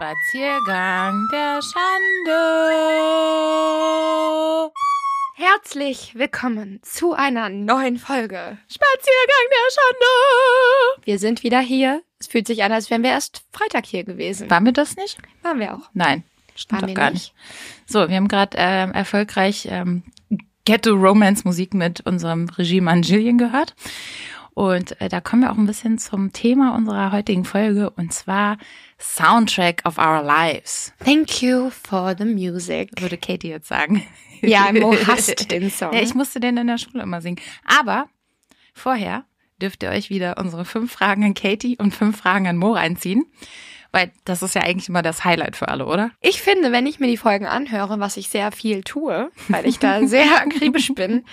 Spaziergang der Schande. Herzlich willkommen zu einer neuen Folge. Spaziergang der Schande. Wir sind wieder hier. Es fühlt sich an, als wären wir erst Freitag hier gewesen. Waren wir das nicht? Waren wir auch. Nein, stimmt Waren doch gar nicht? nicht. So, wir haben gerade ähm, erfolgreich ähm, Ghetto Romance Musik mit unserem Regiemann Jillian gehört. Und äh, da kommen wir auch ein bisschen zum Thema unserer heutigen Folge und zwar Soundtrack of Our Lives, Thank you for the music. würde Katie jetzt sagen. Ja, Mo hasst den Song. Ja, ich musste den in der Schule immer singen. Aber vorher dürft ihr euch wieder unsere fünf Fragen an Katie und fünf Fragen an Mo reinziehen. Weil das ist ja eigentlich immer das Highlight für alle, oder? Ich finde, wenn ich mir die Folgen anhöre, was ich sehr viel tue, weil ich da sehr akribisch bin,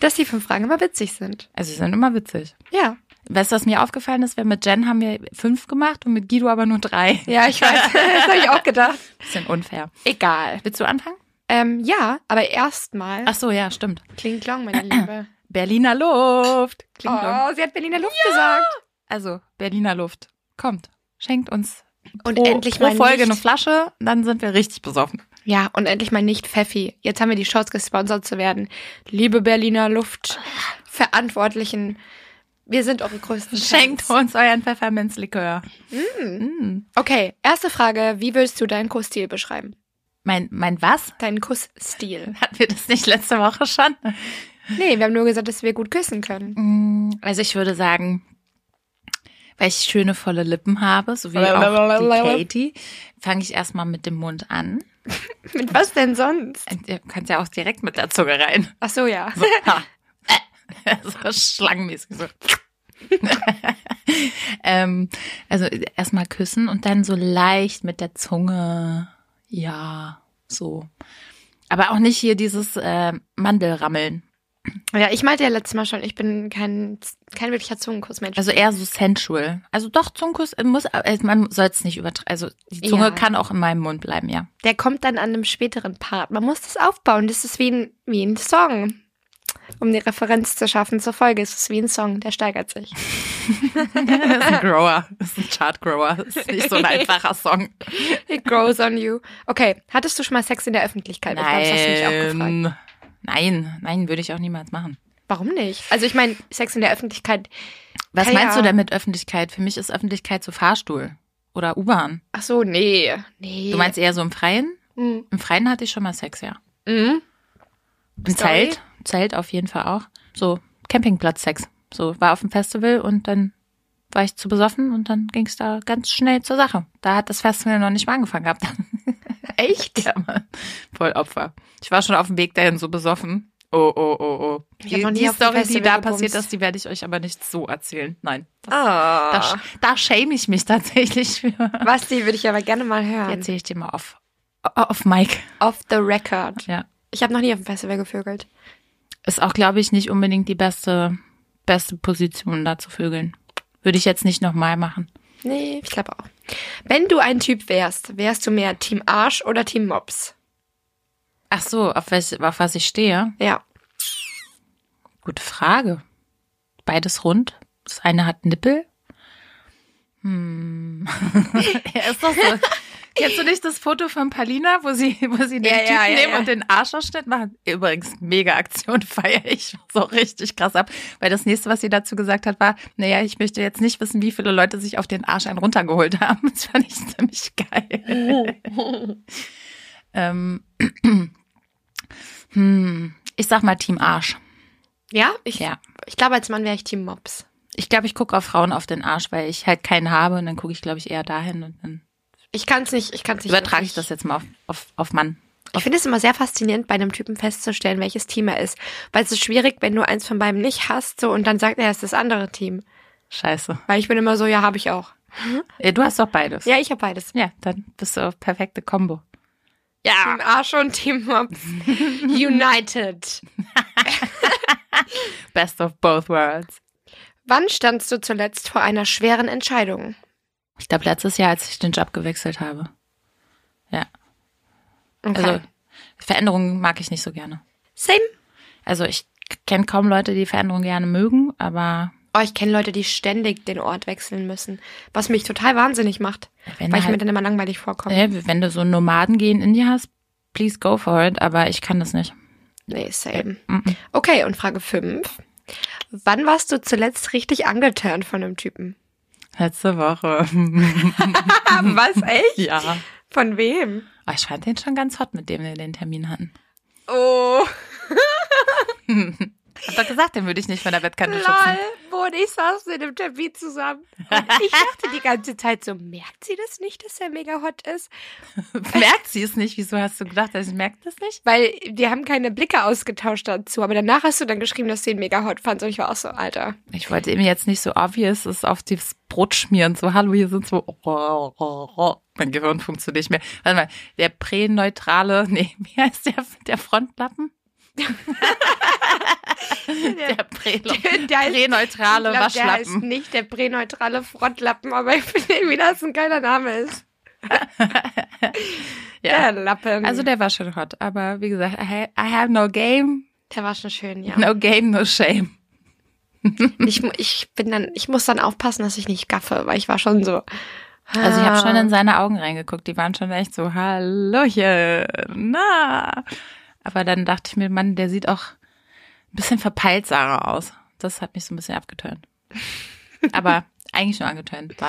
dass die fünf Fragen immer witzig sind. Also sie sind immer witzig. Ja. Weißt du, was mir aufgefallen ist? Wir mit Jen haben wir fünf gemacht und mit Guido aber nur drei. Ja, ich weiß. das habe ich auch gedacht. Bisschen unfair. Egal. Willst du anfangen? Ähm, ja, aber erstmal. Ach so, ja, stimmt. Kling Klong, meine Liebe. Berliner Luft. Klingt oh. Oh, sie hat Berliner Luft gesagt. Also, Berliner Luft. Kommt. Schenkt uns Und pro, endlich pro mal Folge nicht, eine Flasche, dann sind wir richtig besoffen. Ja, und endlich mal nicht Pfeffi. Jetzt haben wir die Chance, gesponsert zu werden. Liebe Berliner Luftverantwortlichen, wir sind eure größten Schenkt Fans. uns euren Pfefferminzlikör. Okay, erste Frage. Wie würdest du deinen Kussstil beschreiben? Mein, mein was? Deinen Kussstil. Hatten wir das nicht letzte Woche schon? Nee, wir haben nur gesagt, dass wir gut küssen können. Mm, Also ich würde sagen, weil ich schöne volle Lippen habe, so wie auch die Katie, fange ich erstmal mit dem Mund an. Mit was denn sonst? Du kannst ja auch direkt mit der Zunge rein. Ach so, ja. So, so schlangenmäßig so. ähm, also erstmal küssen und dann so leicht mit der Zunge. Ja, so. Aber auch nicht hier dieses äh, Mandelrammeln. Ja, ich meinte ja letztes Mal schon, ich bin kein, kein wirklicher Zungenkussmensch. Also eher so sensual. Also doch, Zungenkuss äh, muss, äh, man soll es nicht übertreiben. Also die Zunge Ja. kann auch in meinem Mund bleiben, ja. Der kommt dann an einem späteren Part. Man muss das aufbauen. Das ist wie ein, wie ein Song. Um die Referenz zu schaffen zur Folge, ist es wie ein Song, der steigert sich. Das ist ein Grower. Das ist ein Chart-Grower. Das ist nicht so ein einfacher Song. It grows on you. Okay, hattest du schon mal Sex in der Öffentlichkeit? Ich glaub, das hast du mich auch gefragt. Nein. Nein, würde ich auch niemals machen. Warum nicht? Also ich meine, Sex in der Öffentlichkeit. Was Ja, meinst du denn mit Öffentlichkeit? Für mich ist Öffentlichkeit so Fahrstuhl oder U-Bahn. Ach so, nee. Nee. Du meinst eher so im Freien? Mhm. Im Freien hatte ich schon mal Sex, ja. Mhm. Im? Zelt, Zelt auf jeden Fall auch. So Campingplatz-Sex. So war auf dem Festival und dann war ich zu besoffen und dann ging es da ganz schnell zur Sache. Da hat das Festival noch nicht mal angefangen gehabt. Echt? ja, Mann. Voll Opfer. Ich war schon auf dem Weg dahin so besoffen. Oh, oh, oh, oh. Ich Die, die Story, die da gebumst. passiert ist, die werde ich euch aber nicht so erzählen. Nein. Das, Ah. da, da schäme ich mich tatsächlich für. Basti würde ich aber gerne mal Die hören. erzähle ich dir mal auf, auf Mike. Off the record. Ja. Ich habe noch nie auf dem Festival gevögelt. Ist auch, glaube ich, nicht unbedingt die beste, beste Position, da zu vögeln. Würde ich jetzt nicht nochmal machen. Nee, ich glaube auch. Wenn du ein Typ wärst, wärst du mehr Team Arsch oder Team Mops? Ach so, auf, welch, auf was ich stehe? Ja. Gute Frage. Beides rund. Das eine hat Nippel. Hm. ja, ist doch so. Kennst du nicht das Foto von Palina, wo sie, wo sie den Ja, Typen ja, ja, nehmen und den Arschausschnitt machen? Übrigens, mega Aktion feiere ich so richtig krass ab. Weil das nächste, was sie dazu gesagt hat, war, naja, ich möchte jetzt nicht wissen, wie viele Leute sich auf den Arsch einen runtergeholt haben. Das fand ich ziemlich geil. ähm, hm, ich sag mal Team Arsch. Ja? Ich, Ja. ich glaube, als Mann wäre ich Team Mops. Ich glaube, ich gucke auf Frauen auf den Arsch, weil ich halt keinen habe und dann gucke ich, glaube ich, eher dahin und dann Ich kann es nicht, ich kann es nicht. übertrage ich das jetzt mal auf, auf, auf Mann. Ich finde es immer sehr faszinierend, bei einem Typen festzustellen, welches Team er ist. Weil es ist schwierig, wenn du eins von beiden nicht hast, so, und dann sagt er, es ist das andere Team. Scheiße. Weil ich bin immer so, ja, habe ich auch. Äh, Du hast doch beides. Ja, ich habe beides. Ja, dann bist du auf perfekte Kombo. Team Arsch und Team Mops. United. Best of both worlds. Wann standst du zuletzt vor einer schweren Entscheidung? Ich glaube, letztes Jahr, als ich den Job gewechselt habe. Ja. Okay. Also, Veränderungen mag ich nicht so gerne. Same. Also, ich kenne kaum Leute, die Veränderungen gerne mögen, aber Oh, ich kenne Leute, die ständig den Ort wechseln müssen. Was mich total wahnsinnig macht. Wenn weil ich mir halt- dann immer langweilig vorkomme. Ja, wenn du so ein Nomadengehen in dir hast, please go for it, aber ich kann das nicht. Nee, same. Mhm. Okay, und Frage 5. Wann warst du zuletzt richtig angeturnt von einem Typen? Letzte Woche. Was, echt? ja. Von wem? Aber ich fand den schon ganz hot, mit dem wir den Termin hatten. Oh, Hab doch gesagt, den würde ich nicht von der Bettkante schubsen. lol. Bo und ich saßen in dem Termin zusammen. Und ich dachte die ganze Zeit so, merkt sie das nicht, dass er mega hot ist? Merkt sie es nicht? Wieso hast du gedacht, dass sie merkt das nicht? Weil die haben keine Blicke ausgetauscht dazu. Aber danach hast du dann geschrieben, dass du ihn mega hot fandst. Und ich war auch so, Alter. Ich wollte ihm jetzt nicht so obvious es auf das Brot schmieren. So, hallo, hier sind so. Mein Gehirn funktioniert nicht mehr. Warte mal, der präneutrale, nee, wie heißt der, der Frontlappen? Der präneutrale glaub, Der heißt Waschlappen. nicht der präneutrale Frontlappen, aber ich finde irgendwie, dass es ein geiler Name ist. Ja. Der Lappen. Also der war schon hot, aber wie gesagt, I ha- I have no game, der war schon schön, ja. no game, no shame. Ich, ich bin dann, ich muss dann aufpassen, dass ich nicht gaffe, weil ich war schon so. Also ich habe schon ah. in seine Augen reingeguckt, die waren schon echt so, Hallöchen, na. Aber dann dachte ich mir, Mann, der sieht auch ein bisschen verpeilt Sarah aus. Das hat mich so ein bisschen abgetönt. Aber eigentlich nur angetönt.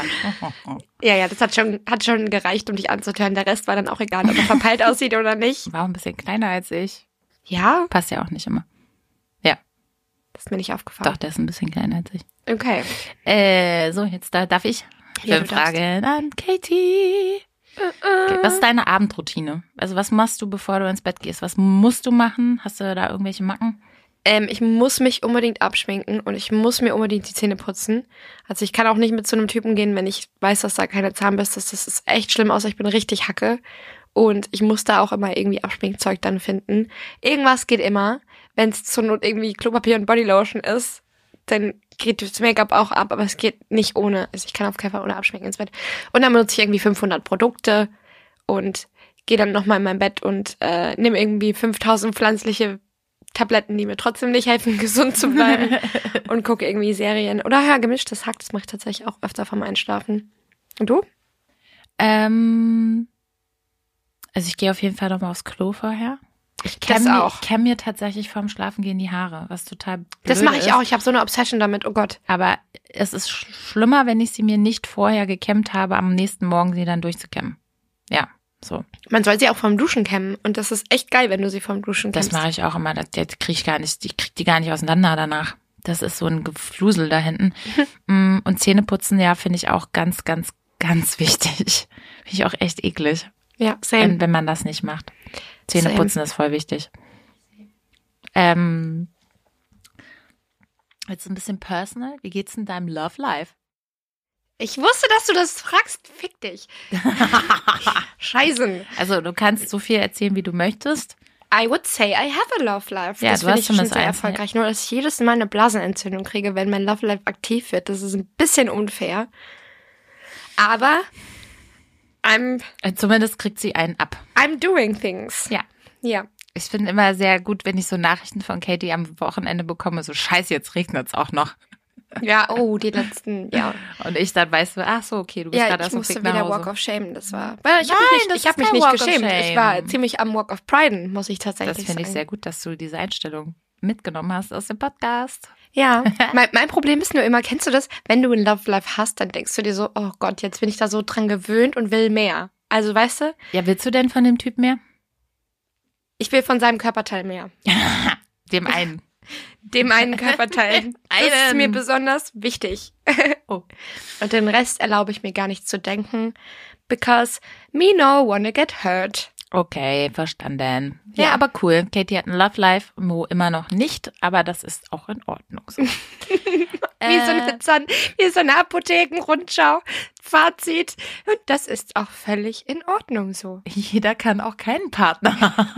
Ja, ja, das hat schon, hat schon gereicht, um dich anzutören. Der Rest war dann auch egal, ob er verpeilt aussieht oder nicht. War auch ein bisschen kleiner als ich. Ja, Passt ja auch nicht immer. das ist mir nicht aufgefallen. Doch, der ist ein bisschen kleiner als ich. Okay. Äh, so, jetzt da, darf ich? Ja, Fünf. Fragen an Katie. Okay, was ist deine Abendroutine? Also was machst du, bevor du ins Bett gehst? Was musst du machen? Hast du da irgendwelche Macken? Ähm, ich muss mich unbedingt abschminken und ich muss mir unbedingt die Zähne putzen. Also ich kann auch nicht mit zu einem Typen gehen, wenn ich weiß, dass da keine Zahnbürste ist. Das ist echt schlimm, außer ich bin richtig hacke. Und ich muss da auch immer irgendwie Abschminkzeug dann finden. Irgendwas geht immer. Wenn es zur Not irgendwie Klopapier und Bodylotion ist, dann geht das Make-up auch ab, aber es geht nicht ohne. Also ich kann auf keinen Fall ohne Abschminken ins Bett. Und dann benutze ich irgendwie 500 Produkte und gehe dann nochmal in mein Bett und äh, nehme irgendwie 5000 pflanzliche Tabletten, die mir trotzdem nicht helfen, gesund zu bleiben und gucke irgendwie Serien. Oder ja, gemischtes Hack, das mache ich tatsächlich auch öfter vom Einschlafen. Und du? Ähm, also ich gehe auf jeden Fall noch mal aufs Klo vorher. Ich Das kämme mir, kämm mir tatsächlich vorm Schlafengehen die Haare, was total blöd Das mache ich ist. auch. Ich habe so eine Obsession damit. Oh Gott. Aber es ist sch- schlimmer, wenn ich sie mir nicht vorher gekämmt habe, am nächsten Morgen sie dann durchzukämmen. Ja, so. Man soll sie auch vom Duschen kämmen. Und das ist echt geil, wenn du sie vom Duschen Das kämmst. mache ich auch immer. Das, das krieg ich gar nicht, ich krieg die gar nicht auseinander danach. Das ist so ein Geflusel da hinten. Mm, Und Zähneputzen, ja, finde ich auch ganz, ganz, ganz wichtig. Finde ich auch echt eklig, Ja, same. wenn, wenn man das nicht macht. Zähneputzen ist voll wichtig. Ähm, jetzt ein bisschen personal. Wie geht's in deinem Love Life? Ich wusste, dass du das fragst. Fick dich. Scheißen. Also du kannst so viel erzählen, wie du möchtest. I would say I have a love life. Ja, das finde ich schon sehr erfolgreich. Nur, dass ich jedes Mal eine Blasenentzündung kriege, wenn mein Love life aktiv wird. Das ist ein bisschen unfair. Aber I'm, Äh, Zumindest kriegt sie einen ab. I'm doing things. Ja. Ja. Ich finde immer sehr gut, wenn ich so Nachrichten von Katie am Wochenende bekomme, so scheiße, jetzt regnet es auch noch. Ja, oh, die letzten, ja. Und ich dann weiß so, ach so, okay, du bist Ja, gerade aus dem musste Weg nach wieder Hause. Walk of Shame. Das war. Ich habe Nein, mich nicht, ich hab mich nicht Walk of geschämt. Ich war ziemlich am Walk of Pride, muss ich tatsächlich Das finde ich sagen. sehr gut, dass du diese Einstellung mitgenommen hast aus dem Podcast. Ja, mein, mein Problem ist nur immer, kennst du das? Wenn du ein Love Life hast, dann denkst du dir so, oh Gott, jetzt bin ich da so dran gewöhnt und will mehr. Also weißt du, Ja, willst du denn von dem Typ mehr? ich will von seinem Körperteil mehr. Dem einen. Dem einen Körperteil. Das ist mir besonders wichtig. Oh. Und den Rest erlaube ich mir gar nicht zu denken, because me no wanna get hurt. Okay, verstanden. Ja, Ja. aber cool. Katie hat ein Love Life, Mo immer noch nicht, aber das ist auch in Ordnung so. Wie so Äh, eine, Zahn, wie so eine Apothekenrundschau. Fazit. Und das ist auch völlig in Ordnung so. Jeder kann auch keinen Partner haben.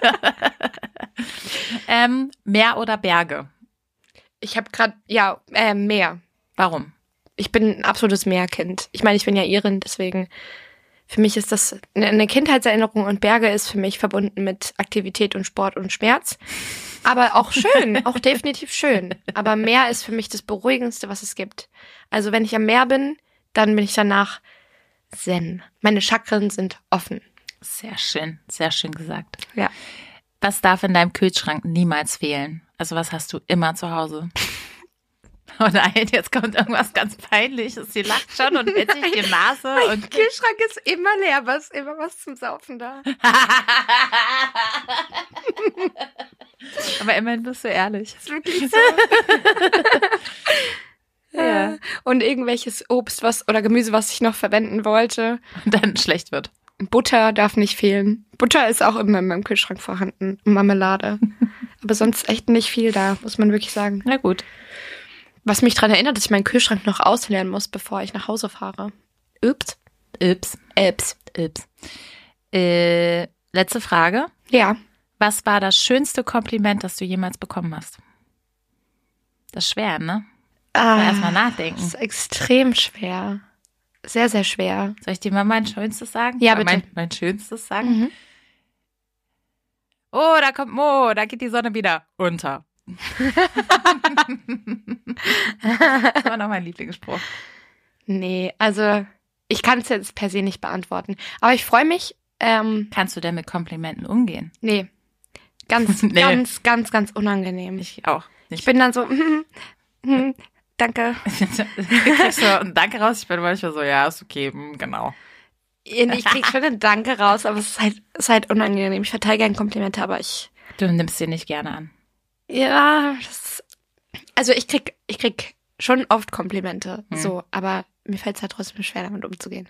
ähm, Meer oder Berge? Ich habe gerade, ja, äh, mehr. Warum? ich bin ein absolutes Meerkind. Ich meine, ich bin ja Irin, deswegen für mich ist das eine Kindheitserinnerung und Berge ist für mich verbunden mit Aktivität und Sport und Schmerz. Aber auch schön, auch definitiv schön. Aber Meer ist für mich das Beruhigendste, was es gibt. Also wenn ich am Meer bin, dann bin ich danach zen. Meine Chakren sind offen. Sehr schön, sehr schön gesagt. Ja. Was darf in deinem Kühlschrank niemals fehlen? Also was hast du immer zu Hause? Oh nein, jetzt kommt irgendwas ganz Peinliches. Sie lacht schon und hält sich die Nase Mein und Kühlschrank ist immer leer, aber ist immer was zum Saufen da. Aber immerhin bist du ehrlich. ist wirklich so. Ja. Und irgendwelches Obst was oder Gemüse, was ich noch verwenden wollte. Und dann schlecht wird. Butter darf nicht fehlen. Butter ist auch immer in meinem Kühlschrank vorhanden. Marmelade. Aber sonst echt nicht viel da, muss man wirklich sagen. Na gut. Was mich daran erinnert, dass ich meinen Kühlschrank noch ausleeren muss, bevor ich nach Hause fahre. Ups. Ups. Ups. Ups. Äh, letzte Frage. Ja. Was war das schönste Kompliment, das du jemals bekommen hast? Das ist schwer, ne? Ah, Mal erstmal nachdenken. Das ist extrem schwer. Sehr, sehr schwer. Soll ich dir mal mein schönstes sagen? Ja, bitte. Mein, mein schönstes sagen? Mhm. Oh, da kommt Mo, da geht die Sonne wieder unter. Das war noch mein Lieblingsspruch. Nee, also ich kann es jetzt per se nicht beantworten. Aber ich freue mich. Ähm, Kannst du denn mit Komplimenten umgehen? nee. Ganz, Nee. ganz, ganz, ganz unangenehm. Ich auch. Ich bin dann so, hm, hm, danke. kriegst du ein Danke raus. Ich bin manchmal so, ja, ist okay, hm, genau. Ich krieg schon ein Danke raus, aber es ist halt, es ist halt unangenehm. Ich verteile gerne Komplimente, aber ich, Du nimmst sie nicht gerne an. Ja, das, also ich krieg, ich krieg schon oft Komplimente, Hm. so, aber mir fällt es halt trotzdem schwer, damit umzugehen.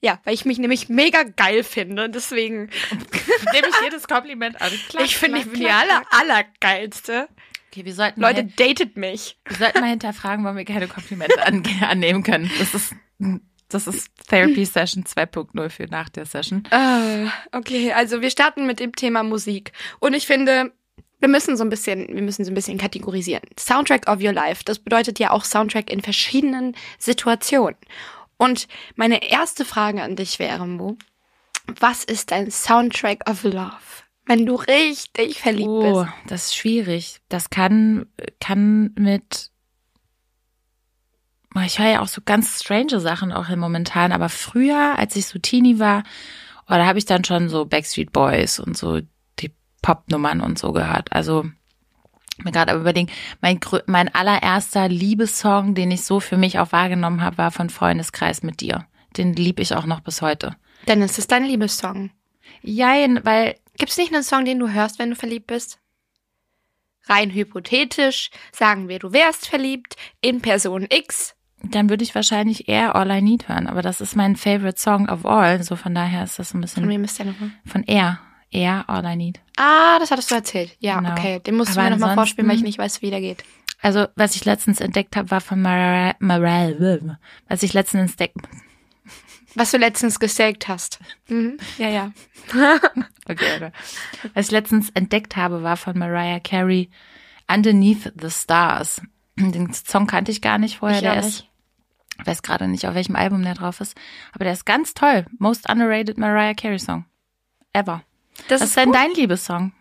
Ja, weil ich mich nämlich mega geil finde, deswegen, Nehme ich jedes Kompliment an. Klack, ich finde, ich bin die aller, allergeilste. Okay, wir sollten, Leute, datet mich. wir sollten mal hinterfragen, warum wir keine Komplimente an, annehmen können. Das ist, das ist Therapy Session 2.0 für nach der Session. Ah, okay, also wir starten mit dem Thema Musik. Und ich finde, wir müssen so ein bisschen, wir müssen so ein bisschen kategorisieren. Soundtrack of your life. Das bedeutet ja auch Soundtrack in verschiedenen Situationen. Und meine erste Frage an dich wäre, Mo, was ist dein Soundtrack of love? Wenn du richtig verliebt Oh, bist. das ist schwierig. Das kann, kann mit. Oh, Ich höre ja auch so ganz strange Sachen auch momentan, aber früher, als ich so Teenie war, oh, da habe ich dann schon so Backstreet Boys und so Popnummern und so gehört. Also mir gerade aber überlegen, mein, mein allererster Liebessong, den ich so für mich auch wahrgenommen habe, war von Freundeskreis mit dir. Den lieb ich auch noch bis heute. Dann ist es dein Liebessong. Jein, weil Gibt's nicht einen Song, den du hörst, wenn du verliebt bist? Rein hypothetisch, sagen wir, du wärst verliebt in Person X. Dann würde ich wahrscheinlich eher All I Need hören, aber das ist mein favorite Song of all. So von daher ist das ein Von bisschen wem ist der nochmal? von Air. Air All I Need. Ah, das hattest du erzählt. Ja, Genau. okay. Den musst du Aber mir nochmal vorspielen, weil ich nicht weiß, wie der geht. Also was ich letztens entdeckt habe, war von Mariah, Mariah was ich letztens entdeckt, Was du letztens gesagt hast. Mhm. Ja, ja. okay, oder? was ich letztens entdeckt habe, war von Mariah Carey Underneath the Stars. Den Song kannte ich gar nicht vorher. Ich der auch ist, nicht. ich weiß gerade nicht, auf welchem Album der drauf ist, aber der ist ganz toll. Most underrated Mariah Carey Song ever. Das Was ist denn dein Liebessong?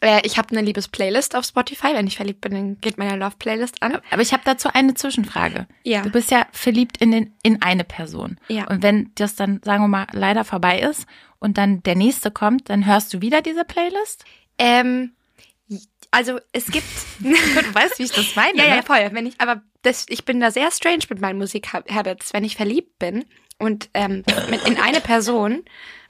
Äh, ich habe eine Liebesplaylist auf Spotify. Wenn ich verliebt bin, dann geht meine Love-Playlist an. Aber ich habe dazu eine Zwischenfrage. Ja. Du bist ja verliebt in, den, in eine Person. Ja. Und wenn das dann, sagen wir mal, leider vorbei ist und dann der nächste kommt, dann hörst du wieder diese Playlist? Ähm, also es gibt. Du weißt, wie ich das meine, ja, ja, ne? voll. Wenn ich, aber das, ich bin da sehr strange mit meinen Musikhabits. Wenn ich verliebt bin und ähm, mit, in eine Person,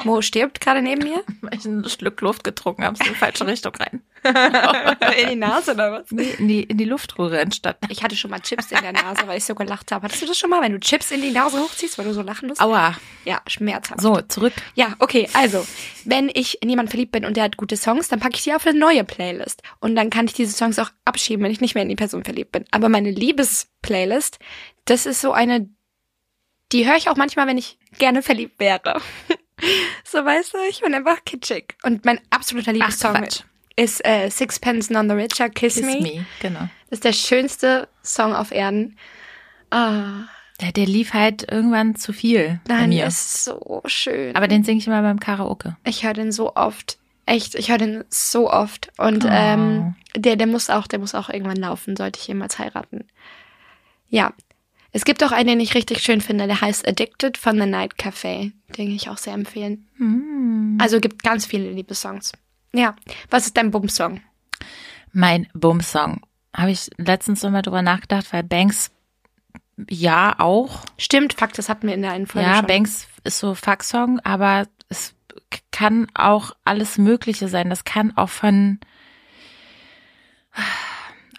Mo stirbt gerade neben mir. Weil ich einen Schluck Luft getrunken habe, ist in die falsche Richtung rein. in die Nase oder was? Nee, in die, in die Luftröhre entstand. Ich hatte schon mal Chips in der Nase, weil ich so gelacht habe. Hattest du das schon mal, wenn du Chips in die Nase hochziehst, weil du so lachen musst? Aua. Ja, schmerzhaft. So, zurück. Ja, okay, also, wenn ich in jemanden verliebt bin und der hat gute Songs, dann packe ich die auf eine neue Playlist. Und dann kann ich diese Songs auch abschieben, wenn ich nicht mehr in die Person verliebt bin. Aber meine Liebesplaylist, das ist so eine, die höre ich auch manchmal, wenn ich gerne verliebt wäre. so, weißt du, ich bin einfach kitschig. Und mein absoluter Quatsch. ist äh, Sixpence None the Richer, Kiss, Kiss Me. me. Genau. Das ist der schönste Song auf Erden. Ah, Der, der lief halt irgendwann zu viel bei nein, mir. der ist so schön. Aber den singe ich immer beim Karaoke. Ich höre den so oft. Echt, ich höre den so oft. Und Oh. ähm, der, der muss auch, der muss auch irgendwann laufen, sollte ich jemals heiraten. Ja. Es gibt auch einen, den ich richtig schön finde, der heißt Addicted von The Night Café. Den ich auch sehr empfehlen. Hm. Also gibt ganz viele Liebessongs. Ja. Was ist dein Bums-Song? Mein Bum-Song. Habe ich letztens immer drüber nachgedacht, weil Banks ja auch. Stimmt, Fakt, das hatten wir in der einen Folge ja, schon. Banks ist so Fuck-Song, aber es kann auch alles Mögliche sein. Das kann auch von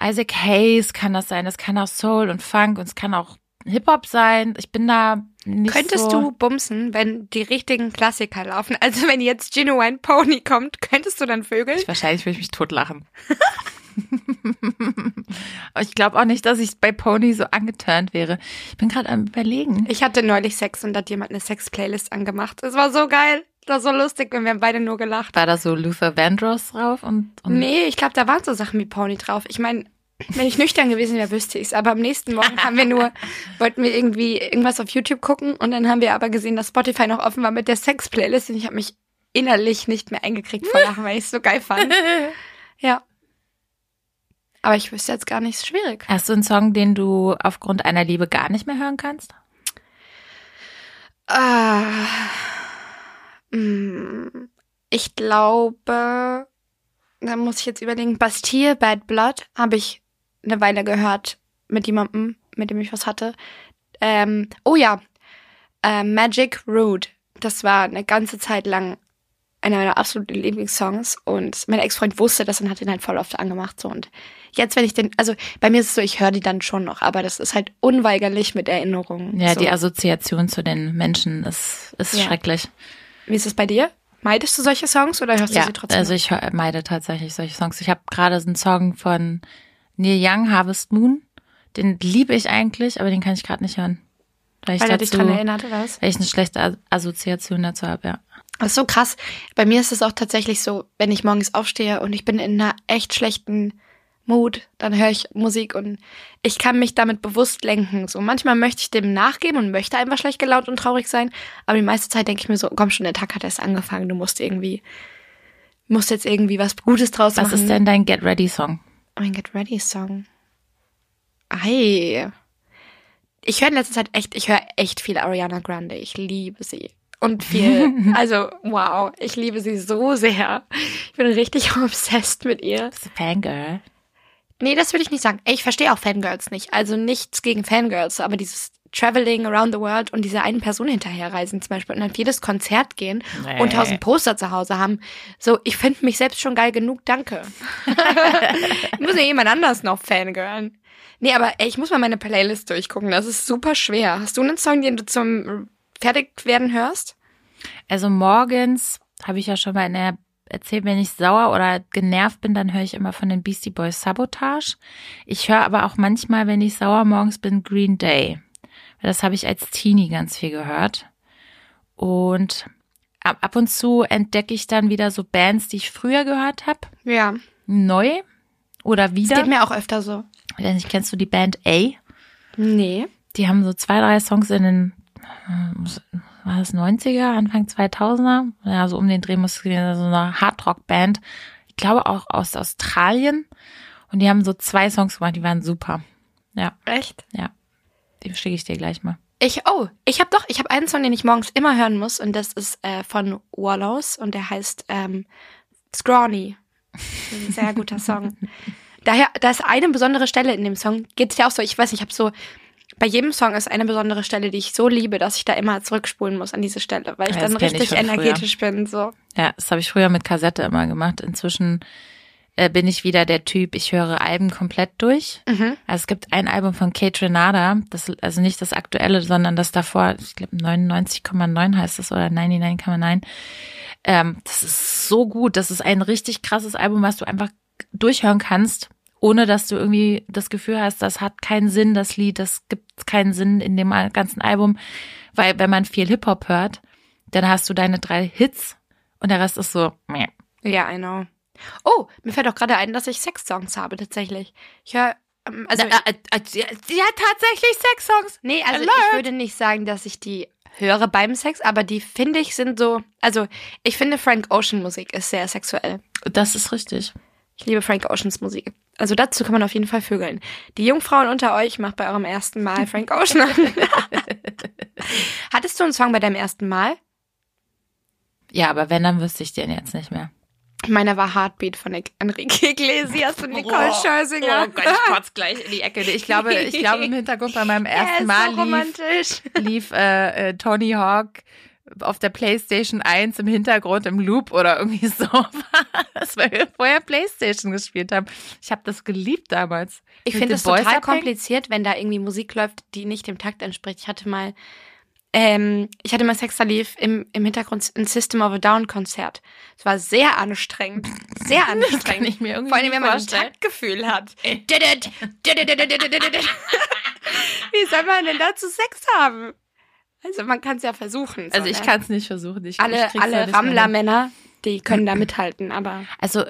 Isaac Hayes kann das sein. Das kann auch Soul und Funk und es kann auch Hip-Hop sein. Ich bin da nicht Könntest so. du bumsen, wenn die richtigen Klassiker laufen? Also wenn jetzt Genuine Pony kommt, könntest du dann vögeln? Ich, wahrscheinlich würde ich mich totlachen. Ich glaube auch nicht, dass ich bei Pony so angeturnt wäre. Ich bin gerade am überlegen. Ich hatte neulich Sex und da hat jemand eine Sex-Playlist angemacht. Es war so geil. Das war so lustig und wir haben beide nur gelacht. War da so Luther Vandross drauf und, und Nee, ich glaube, da waren so Sachen wie Pony drauf. Ich meine, wenn ich nüchtern gewesen wäre, wüsste ich's. Aber am nächsten Morgen haben wir nur, wollten wir irgendwie irgendwas auf YouTube gucken und dann haben wir aber gesehen, dass Spotify noch offen war mit der Sex-Playlist und ich habe mich innerlich nicht mehr eingekriegt vor Lachen, weil ich es so geil fand. Ja. Aber ich wüsste jetzt gar nichts schwierig. Hast du einen Song, den du aufgrund einer Liebe gar nicht mehr hören kannst? Ah, mm, ich glaube, da muss ich jetzt überlegen, Bastille, Bad Blood habe ich eine Weile gehört mit jemandem, mit dem ich was hatte. Ähm, oh ja, äh, Magic Road. Das war eine ganze Zeit lang einer meiner absoluten Lieblingssongs und mein Ex-Freund wusste das und hat ihn halt voll oft angemacht so und jetzt wenn ich den also bei mir ist es so ich höre die dann schon noch aber das ist halt unweigerlich mit Erinnerungen Ja, so. die Assoziation zu den Menschen ist, ist Ja. schrecklich. Wie ist es bei dir? Meidest du solche Songs oder hörst du Ja, sie trotzdem? also ich meide tatsächlich solche Songs. Ich habe gerade so einen Song von Neil Young, Harvest Moon. Den liebe ich eigentlich, aber den kann ich gerade nicht hören. Weil ich, weil er dich dazu, dran erinnert oder was? weil ich eine schlechte As- Assoziation dazu habe, ja. Das ist so krass. Bei mir ist es auch tatsächlich so, wenn ich morgens aufstehe und ich bin in einer echt schlechten Mut, dann höre ich Musik und ich kann mich damit bewusst lenken. So manchmal möchte ich dem nachgeben und möchte einfach schlecht gelaunt und traurig sein, aber die meiste Zeit denke ich mir so, komm schon, der Tag hat erst angefangen, du musst irgendwie musst jetzt irgendwie was Gutes draus Was machen. ist denn dein Get Ready Song? Mein Get Ready Song. Ei. Ich höre in letzter Zeit echt, ich höre echt viel Ariana Grande. Ich liebe sie. Und viel, also wow, ich liebe sie so sehr. Ich bin richtig obsessed mit ihr. Das ist Fangirl. Nee, das würde ich nicht sagen. Ich verstehe auch Fangirls nicht. Also nichts gegen Fangirls, aber dieses Traveling around the world und dieser einen Person hinterherreisen zum Beispiel und auf jedes Konzert gehen Nee. und tausend Poster zu Hause haben. So, ich finde mich selbst schon geil genug, danke. muss ja jemand anders noch Fangirlen. Nee, aber ey, ich muss mal meine Playlist durchgucken. Das ist super schwer. Hast du einen Song, den du zum Fertigwerden hörst? Also morgens habe ich ja schon mal in der erzählt, wenn ich sauer oder genervt bin, dann höre ich immer von den Beastie Boys Sabotage. Ich höre aber auch manchmal, wenn ich sauer morgens bin, Green Day. Das habe ich als Teenie ganz viel gehört. Und ab, ab und zu entdecke ich dann wieder so Bands, die ich früher gehört habe, Ja. neu oder Das wieder. geht mir auch öfter so. Denn ich kennst du die Band A? Nee. Die haben so zwei, drei Songs in den, war das 90er, Anfang 2000er? Ja, so um den Dreh muss es gewesen so eine Hardrock-Band. Ich glaube auch aus Australien. Und die haben so zwei Songs gemacht, die waren super. Ja, Echt? ja. Die schicke ich dir gleich mal. Ich, oh, ich habe doch, ich habe einen Song, den ich morgens immer hören muss und das ist äh, von Wallows und der heißt ähm, Scrawny. Ein sehr guter Song. Daher, da ist eine besondere Stelle in dem Song. Geht's dir auch so? Ich weiß nicht, ich habe so bei jedem Song ist eine besondere Stelle, die ich so liebe, dass ich da immer zurückspulen muss an diese Stelle, weil ich Ja, dann kenn ich richtig von früher. energetisch bin. So. Ja, das habe ich früher mit Kassette immer gemacht. Inzwischen äh, bin ich wieder der Typ, ich höre Alben komplett durch. Mhm. Also es gibt ein Album von Kate Renata, das, also nicht das aktuelle, sondern das davor, ich glaube 99,9 heißt es oder 99,9. Ähm, das ist so gut. Das ist ein richtig krasses Album, was du einfach durchhören kannst, ohne dass du irgendwie das Gefühl hast, das hat keinen Sinn, das Lied, das gibt keinen Sinn in dem ganzen Album. Weil wenn man viel Hip-Hop hört, dann hast du deine drei Hits und der Rest ist so, meh. Ja, I know. Oh, mir fällt auch gerade ein, dass ich Sex-Songs habe tatsächlich. Ich höre, ähm, also äh, äh, äh, hat tatsächlich Sexsongs. Nee, also Alert. ich würde nicht sagen, dass ich die höre beim Sex, aber die finde ich sind so, also ich finde Frank Ocean Musik ist sehr sexuell. Das ist richtig. Ich liebe Frank Oceans Musik. Also dazu kann man auf jeden Fall vögeln. Die Jungfrauen unter euch macht bei eurem ersten Mal Frank Ocean an. Hattest du einen Song bei deinem ersten Mal? Ja, aber wenn, dann wüsste ich den jetzt nicht mehr. Meiner war Heartbeat von Enrique Iglesias und Nicole Scherzinger. Oh Gott, ich kotze gleich in die Ecke. Ich glaube, ich glaube im Hintergrund bei meinem ersten Mal so lief, romantisch. lief äh, äh, Tony Hawk auf der Playstation 1 im Hintergrund im Loop oder irgendwie so. Das weil wir vorher Playstation gespielt haben. Ich habe das geliebt damals. Ich finde es total kompliziert, wenn da irgendwie Musik läuft, die nicht dem Takt entspricht. Ich hatte mal, ähm, ich hatte mal Sex da lief im, im Hintergrund ein System of a Down Konzert. Es war sehr anstrengend. Sehr anstrengend. kann ich mir irgendwie Vor allem, wenn man ein. Taktgefühl hat. Wie soll man denn dazu Sex haben? Also man kann es ja versuchen. so, Also ich ne? kann es nicht versuchen. Ich, ich alle, ja alle hin. Rammler-Männer, die können da mithalten, aber Also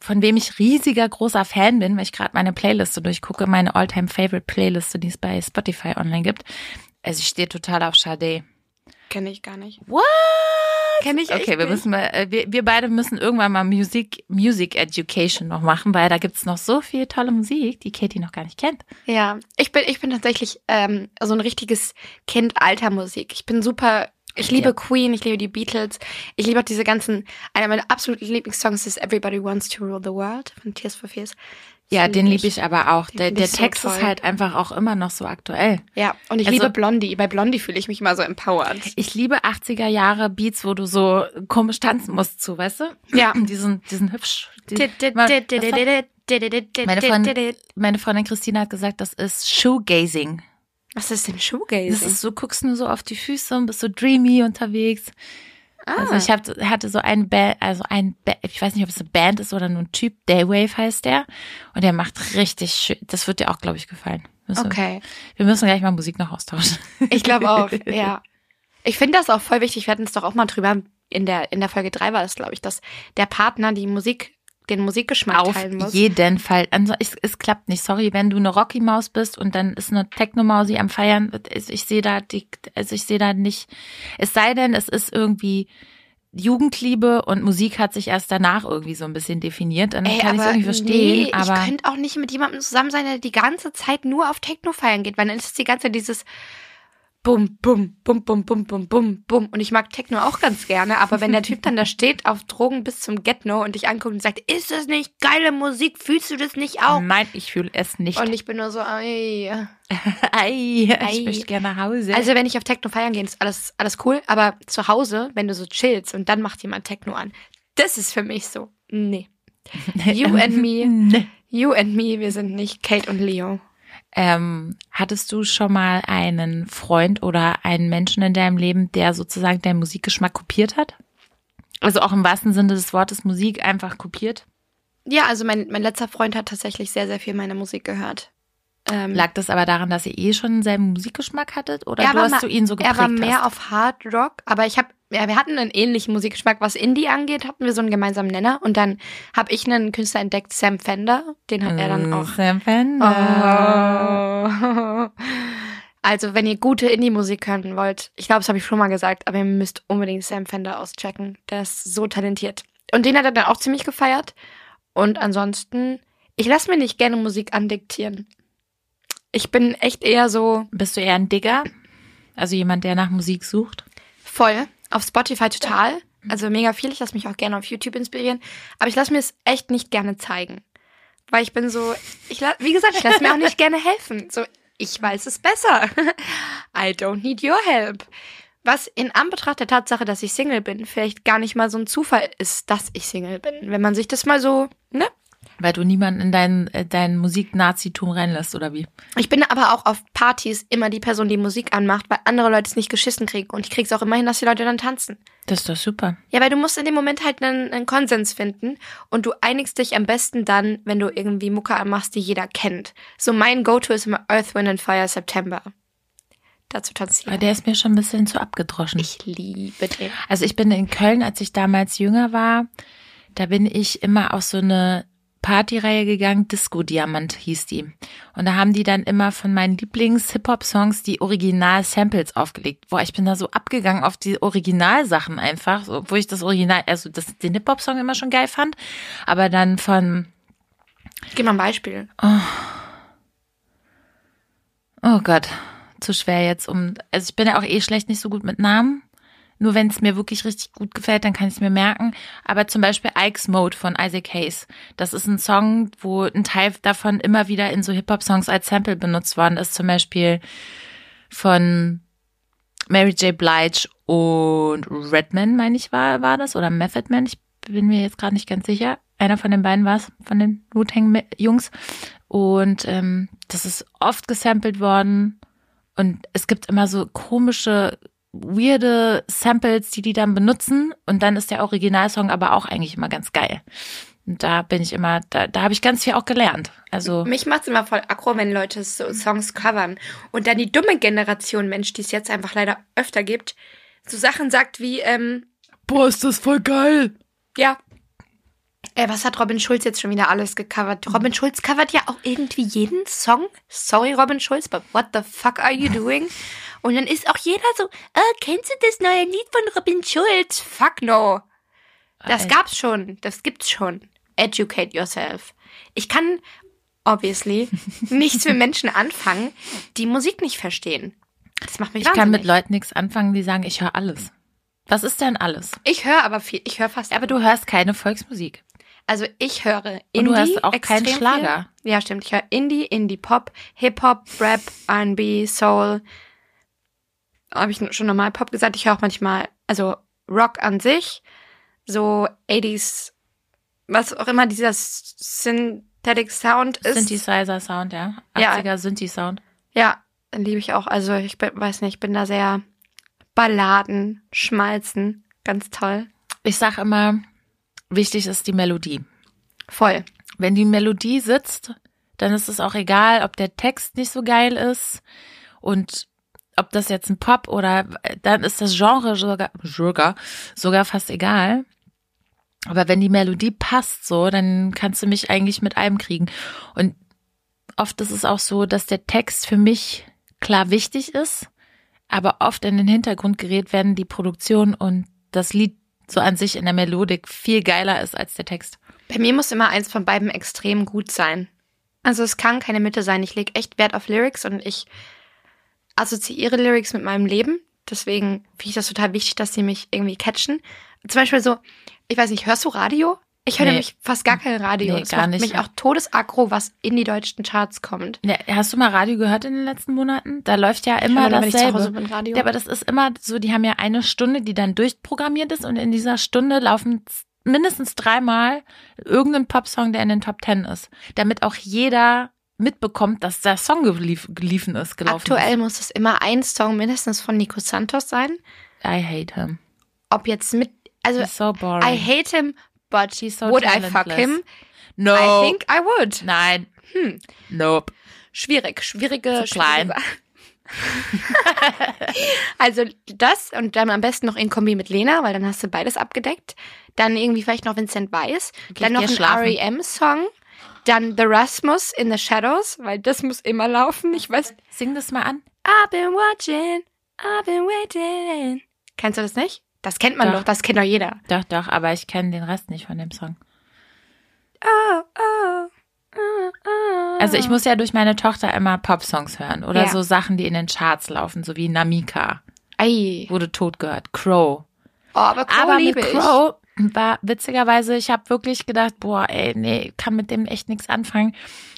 von wem ich riesiger großer Fan bin, weil ich gerade meine Playliste durchgucke, meine Alltime Favorite Playliste, die es bei Spotify online gibt. Also ich stehe total auf Sade. kenne ich gar nicht. What? Kenne ich Okay, wir nicht. müssen mal, äh, wir, wir beide müssen irgendwann mal Music, Music Education noch machen, weil da gibt's noch so viel tolle Musik, die Katie noch gar nicht kennt. Ja, ich bin, ich bin tatsächlich ähm, so ein richtiges Kind alter Musik. Ich bin super. Ich liebe Ja. Queen, ich liebe die Beatles, ich liebe auch diese ganzen. Einer meiner absoluten Lieblingssongs ist Everybody Wants to Rule the World von Tears for Fears. Das Ja, den liebe ich aber auch. Der, der so Text toll. ist halt einfach auch immer noch so aktuell. Ja, und ich Also- liebe Blondie. Bei Blondie fühle ich mich immer so empowered. Ich liebe 80er Jahre Beats, wo du so komisch tanzen musst zu, weißt du? Ja. Diesen, diesen hübsch. Die, meine, Freundin, meine Freundin Christina hat gesagt, das ist Shoegazing. Was ist denn Das Shoegazing? ist so, guckst nur so auf die Füße und bist so dreamy unterwegs. Ah, Also ich hab, hatte so ein Band, also ein, Ba- ich weiß nicht, ob es eine Band ist oder nur ein Typ, Daywave heißt der. Und der macht richtig schön, das wird dir auch, glaube ich, gefallen. Müssen- okay. Wir müssen gleich mal Musik noch austauschen. Ich glaube auch, ja. Ich finde das auch voll wichtig. Wir hatten es doch auch mal drüber. In der, in der Folge drei war das, glaube ich, dass der Partner die Musik, den Musikgeschmack Auf teilen muss. jeden Fall. Also es, es klappt nicht. Sorry, wenn du eine Rocky-Maus bist und dann ist eine Techno-Mausi am Feiern. Ich, ich sehe da die, also ich sehe da nicht. Es sei denn, es ist irgendwie Jugendliebe und Musik hat sich erst danach irgendwie so ein bisschen definiert. Dann Ey, kann ich es irgendwie verstehen. Nee, aber ich könnte auch nicht mit jemandem zusammen sein, der die ganze Zeit nur auf Techno feiern geht, weil dann ist es die ganze Zeit dieses Bum, bum, bum, bum, bum, bum, bum, bum. Und ich mag Techno auch ganz gerne, aber wenn der Typ dann da steht auf Drogen bis zum Get-No und dich anguckt und sagt, ist das nicht geile Musik, fühlst du das nicht auch? nein, ich fühle es nicht. Und ich bin nur so, ey. Ei, Ei. ich möchte gerne nach Hause. Also wenn ich auf Techno feiern gehe, ist alles, alles cool, aber zu Hause, wenn du so chillst und dann macht jemand Techno an, das ist für mich so, nee. You and me, Nee. you and me, wir sind nicht Kate und Leo. Ähm, hattest du schon mal einen Freund oder einen Menschen in deinem Leben, der sozusagen deinen Musikgeschmack kopiert hat? Also auch im wahrsten Sinne des Wortes Musik einfach kopiert? Ja, also mein, mein letzter Freund hat tatsächlich sehr, sehr viel meine Musik gehört. Ähm, Lag das aber daran, dass ihr eh schon denselben Musikgeschmack hattet? Oder Er du hast du ihn so geprägt er war mehr hast? auf Hard Rock, aber ich habe, ja, wir hatten einen ähnlichen Musikgeschmack, was Indie angeht, hatten wir so einen gemeinsamen Nenner und dann habe ich einen Künstler entdeckt, Sam Fender, den hat er dann auch. Sam Fender. Oh. Also, wenn ihr gute Indie-Musik hören wollt, ich glaube, das habe ich schon mal gesagt, aber ihr müsst unbedingt Sam Fender auschecken. Der ist so talentiert. Und den hat er dann auch ziemlich gefeiert. Und ansonsten, ich lasse mir nicht gerne Musik andiktieren. Ich bin echt eher so Bist du eher ein Digger? Also jemand, der nach Musik sucht? voll auf Spotify total. Also mega viel. Ich lasse mich auch gerne auf YouTube inspirieren. Aber ich lasse mir es echt nicht gerne zeigen. Weil ich bin so, ich la- wie gesagt, ich lasse mir auch nicht gerne helfen. So, ich weiß es besser. I don't need your help. Was in Anbetracht der Tatsache, dass ich Single bin, vielleicht gar nicht mal so ein Zufall ist, dass ich Single bin. Wenn man sich das mal so, ne? Weil du niemanden in dein, äh, dein Musik-Nazitum reinlässt, oder wie? Ich bin aber auch auf Partys immer die Person, die Musik anmacht, weil andere Leute es nicht geschissen kriegen. Und ich krieg's auch immer hin, dass die Leute dann tanzen. Das ist doch super. Ja, weil du musst in dem Moment halt einen, einen Konsens finden und du einigst dich am besten dann, wenn du irgendwie Mucke anmachst, die jeder kennt. So mein Go-To ist immer Earth, Wind and Fire September. Dazu tanze ich. Aber der ist mir schon ein bisschen zu abgedroschen. Ich liebe den. Also ich bin in Köln, als ich damals jünger war, da bin ich immer auf so eine Partyreihe gegangen, Disco Diamant hieß die. Und da haben die dann immer von meinen Lieblings-Hip-Hop-Songs die Original-Samples aufgelegt. Boah, ich bin da so abgegangen auf die Originalsachen einfach, wo ich das Original, also das, den Hip-Hop-Song immer schon geil fand. Aber dann von. Gib mal ein Beispiel. Oh, oh Gott, zu schwer jetzt um. Also ich bin ja auch eh schlecht nicht so gut mit Namen. Nur wenn es mir wirklich richtig gut gefällt, dann kann ich es mir merken. Aber zum Beispiel Ike's Mode von Isaac Hayes. Das ist ein Song, wo ein Teil davon immer wieder in so Hip-Hop-Songs als Sample benutzt worden ist. Zum Beispiel von Mary J. Blige und Redman, meine ich, war, war das. Oder Method Man. Ich bin mir jetzt gerade nicht ganz sicher. Einer von den beiden war es, von den Wu-Tang-Jungs. Und ähm, das ist oft gesampelt worden. Und es gibt immer so komische weirde Samples, die die dann benutzen und dann ist der Originalsong aber auch eigentlich immer ganz geil. Und da bin ich immer, da, da habe ich ganz viel auch gelernt. Also mich macht's immer voll aggro, wenn Leute so Songs covern und dann die dumme Generation Mensch, die es jetzt einfach leider öfter gibt, so Sachen sagt wie ähm, boah, ist das voll geil. Ja. Äh, was hat Robin Schulz jetzt schon wieder alles gecovert? Robin Schulz covert ja auch irgendwie jeden Song. Sorry, Robin Schulz, but what the fuck are you doing? Und dann ist auch jeder so, äh, kennst du das neue Lied von Robin Schulz? Fuck no. Das gab's schon. Das gibt's schon. Educate yourself. Ich kann, obviously, nichts für Menschen anfangen, die Musik nicht verstehen. Das macht mich Ich kann mit wahnsinnig. Leuten nichts anfangen, die sagen, ich höre alles. Was ist denn alles? Ich höre aber viel. Ich höre fast. Aber du hörst keine Volksmusik. Also ich höre Indie. Und du hörst auch keinen Schlager. Viel. Ja, stimmt. Ich höre Indie, Indie-Pop, Hip-Hop, Rap, R&B, Soul. Habe ich schon normal Pop gesagt. Ich höre auch manchmal, also Rock an sich, so 80s, was auch immer dieser Synthetic Sound ist. Synthesizer Sound, ja. Ja. 80er Synthi Sound. Ja, liebe ich auch. Also ich bin, weiß nicht, ich bin da sehr Balladen, Schmalzen, ganz toll. Ich sag immer, wichtig ist die Melodie. Voll. Wenn die Melodie sitzt, dann ist es auch egal, ob der Text nicht so geil ist und ob das jetzt ein Pop oder dann ist das Genre sogar, sogar, sogar fast egal. Aber wenn die Melodie passt so, dann kannst du mich eigentlich mit allem kriegen. Und oft ist es auch so, dass der Text für mich klar wichtig ist, aber oft in den Hintergrund gerät, wenn die Produktion und das Lied so an sich in der Melodik viel geiler ist als der Text. Bei mir muss immer eins von beiden extrem gut sein. Also es kann keine Mitte sein. Ich lege echt Wert auf Lyrics und ich assoziiere Lyrics mit meinem Leben. Deswegen finde ich das total wichtig, dass sie mich irgendwie catchen. Zum Beispiel so, ich weiß nicht, hörst du Radio? Ich höre Nee. nämlich fast gar kein Radio. Nee, es gar macht nicht. mich auch todesaggro, was in die deutschen Charts kommt. Ja, hast du mal Radio gehört in den letzten Monaten? Da läuft ja immer ich zu dasselbe. Bin, Radio. Ja, aber das ist immer so, die haben ja eine Stunde, die dann durchprogrammiert ist und in dieser Stunde laufen mindestens dreimal irgendein Popsong, der in den Top Ten ist. Damit auch jeder mitbekommt, dass der Song gelief, geliefen ist, gelaufen Aktuell muss es immer ein Song mindestens von Nico Santos sein. ist. I hate him. Ob jetzt mit, also He's so boring. I hate him, but He's so would I fuck talentless. him? no. I think I would. Nein. Hm. Nope. Schwierig, schwierige. Zu klein. schwierige- also das und dann am besten noch in Kombi mit Lena, weil dann hast du beides abgedeckt. Dann irgendwie vielleicht noch Vincent Weiss. Dann noch ein. R.E.M.-Song. Dann The Rasmus in the Shadows, weil das muss immer laufen. Ich weiß. Sing das mal an. I've been watching, I've been waiting. Kennst du das nicht? Das kennt man Doch. doch, das kennt doch jeder. Doch, doch, aber ich kenne den Rest nicht von dem Song. Oh, oh, oh, oh. Also ich muss ja durch meine Tochter immer Popsongs hören oder Ja. so Sachen, die in den Charts laufen, so wie Namika, Ei. wurde tot gehört, Crow. Oh, aber Crow Aber mit. Crow war witzigerweise, ich habe wirklich gedacht, boah, ey, nee, kann mit dem echt nichts anfangen.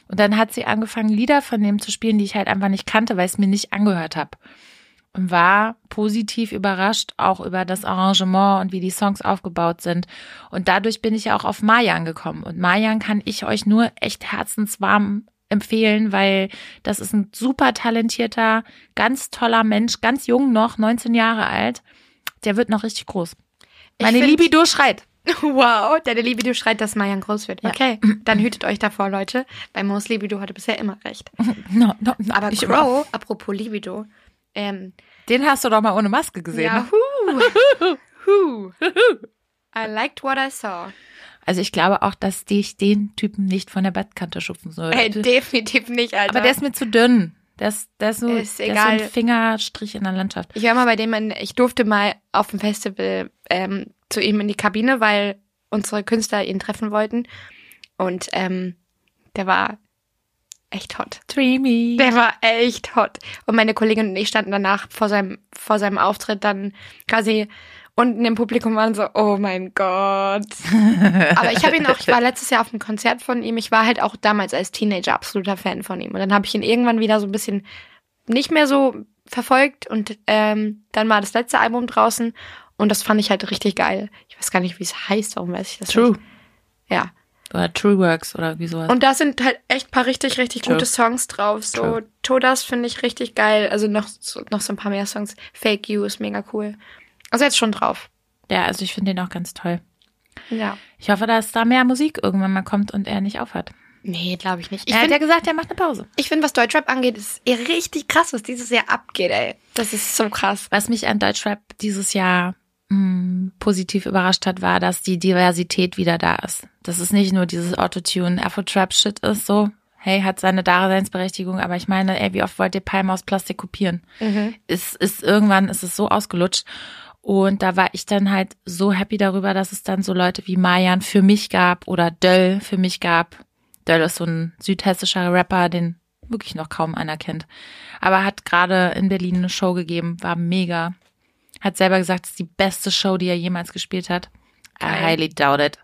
Und dann hat sie angefangen, Lieder von dem zu spielen, die ich halt einfach nicht kannte, weil ich es mir nicht angehört habe. Und war positiv überrascht, auch über das Arrangement und wie die Songs aufgebaut sind. Und dadurch bin ich ja auch auf Mayan gekommen. Und Mayan kann ich euch nur echt herzenswarm empfehlen, weil das ist ein super talentierter, ganz toller Mensch, ganz jung noch, 19 Jahre alt. Der wird noch richtig groß. Ich Meine find- Libido schreit. Wow, deine Libido schreit, dass Mayan groß wird. Ja. Okay, dann hütet euch davor, Leute. Bei Mo's Libido hatte bisher immer recht. No, no, no, Aber immer. Crow, apropos Libido, ähm, Den hast du doch mal ohne Maske gesehen. ja, hu, hu. I liked what I saw. Also ich glaube auch, dass ich den Typen nicht von der Bettkante schupfen soll. Ey, definitiv nicht, Alter. Aber der ist mir zu dünn. Ist, der ist, so, Ist der ist so ein Fingerstrich in der Landschaft. Ich war mal bei dem, in- ich durfte mal auf dem Festival ähm, zu ihm in die Kabine, weil unsere Künstler ihn treffen wollten. Und ähm, der war echt hot. Dreamy. Der war echt hot. Und meine Kollegin und ich standen danach vor seinem, vor seinem Auftritt dann quasi unten im Publikum waren so, oh mein Gott. Aber ich habe ihn auch, ich war letztes Jahr auf einem Konzert von ihm. Ich war halt auch damals als Teenager absoluter Fan von ihm. Und dann habe ich ihn irgendwann wieder so ein bisschen nicht mehr so verfolgt. Und ähm, dann war das letzte Album draußen. Und das fand ich halt richtig geil. Ich weiß gar nicht, wie es heißt. Warum weiß ich das True. nicht? Ja. Oder True Works oder wie sowas. Und da sind halt echt paar richtig, richtig True. gute Songs drauf. So, True. Todas finde ich richtig geil. Also noch, so- noch so ein paar mehr Songs. Fake You ist mega cool. Also jetzt schon drauf. ja, also ich finde den auch ganz toll. Ja. Ich hoffe, dass da mehr Musik irgendwann mal kommt und er nicht aufhört. Nee, glaube ich nicht. Ich Er hat ja finde, gesagt, er macht eine Pause. ich find, was Deutschrap angeht, ist eher richtig krass, was dieses Jahr abgeht, ey. Das ist so krass. Was mich an Deutschrap dieses Jahr mh, positiv überrascht hat, war, dass die Diversität wieder da ist. Dass es nicht nur dieses Autotune Afro-Trap-Shit ist, so, hey, hat seine Daseinsberechtigung, aber ich meine, ey, wie oft wollt ihr Palme aus Plastik kopieren? Es ist irgendwann ist es so ausgelutscht. Und da war ich dann halt so happy darüber, dass es dann so Leute wie Mayan für mich gab oder Döll für mich gab. Döll ist so ein südhessischer Rapper, den wirklich noch kaum einer kennt. Aber hat gerade in Berlin eine Show gegeben, war mega. Hat selber gesagt, es ist die beste Show, die er jemals gespielt hat. I Geil. highly doubt it.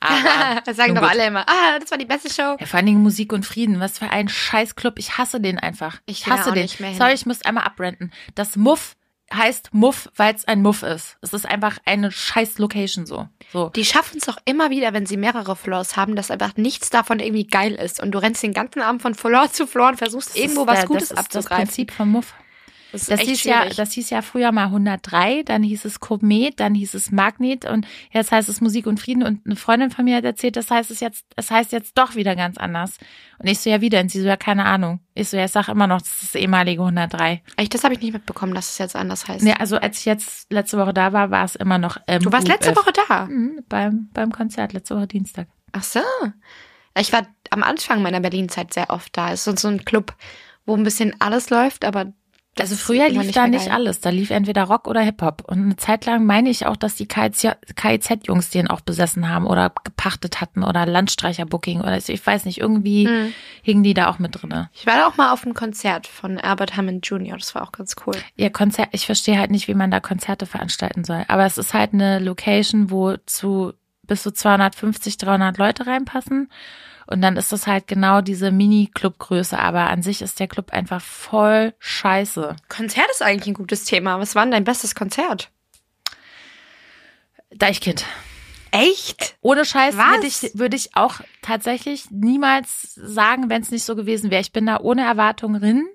Aber das sagen doch alle immer. Ah, das war die beste Show. Ja, vor allen Dingen Musik und Frieden. Was für ein Scheißclub. Ich hasse den einfach. Ich hasse den. Sorry, ich muss einmal abrenten. Das Muff heißt Muff, weil es ein Muff ist. Es ist einfach eine scheiß Location so. So. Die schaffen es doch immer wieder, wenn sie mehrere Floors haben, dass einfach nichts davon irgendwie geil ist. Und du rennst den ganzen Abend von Floor zu Floor und versuchst Das irgendwo was der- Gutes das ist das abzugreifen. Prinzip vom Muff. Das Das hieß, ja, das hieß ja früher mal 103, dann hieß es Komet, dann hieß es Magnet und jetzt heißt es Musik und Frieden und eine Freundin von mir hat erzählt, das heißt es jetzt, es heißt jetzt doch wieder ganz anders. Und ich so, ja wieder, und sie so, ja keine Ahnung. Ich so, ja, ich sag immer noch, das ist das ehemalige 103. Echt, das habe ich nicht mitbekommen, dass es jetzt anders heißt. Nee, also als ich jetzt letzte Woche da war, war es immer noch ähm, du warst letzte. Woche da. Mhm, beim, beim Konzert, letzte Woche Dienstag. Ach so. Ich war am Anfang meiner Berlin-Zeit sehr oft da. Es ist so ein Club, wo ein bisschen alles läuft, aber Also früher lief da mehr nicht geil. alles. Da lief entweder Rock oder Hip-Hop. Und eine Zeit lang meine ich auch, dass die KIZ-Jungs den auch besessen haben oder gepachtet hatten oder Landstreicher-Booking oder so. ich weiß nicht, irgendwie Mhm. hingen die da auch mit drinne. Ich war da auch mal auf einem Konzert von Albert Hammond Jr. Das war auch ganz cool. Ihr Konzert, ich verstehe halt nicht, wie man da Konzerte veranstalten soll. Aber es ist halt eine Location, wo zu bis zu 250, 300 Leute reinpassen. Und dann ist das halt genau diese Mini-Club-Größe. Aber an sich ist der Club einfach voll scheiße. Konzert ist eigentlich ein gutes Thema. Was war denn dein bestes Konzert? Deichkind. Echt? Ohne Scheiß würde ich, würde ich auch tatsächlich niemals sagen, wenn es nicht so gewesen wäre. Ich bin da ohne Erwartung drin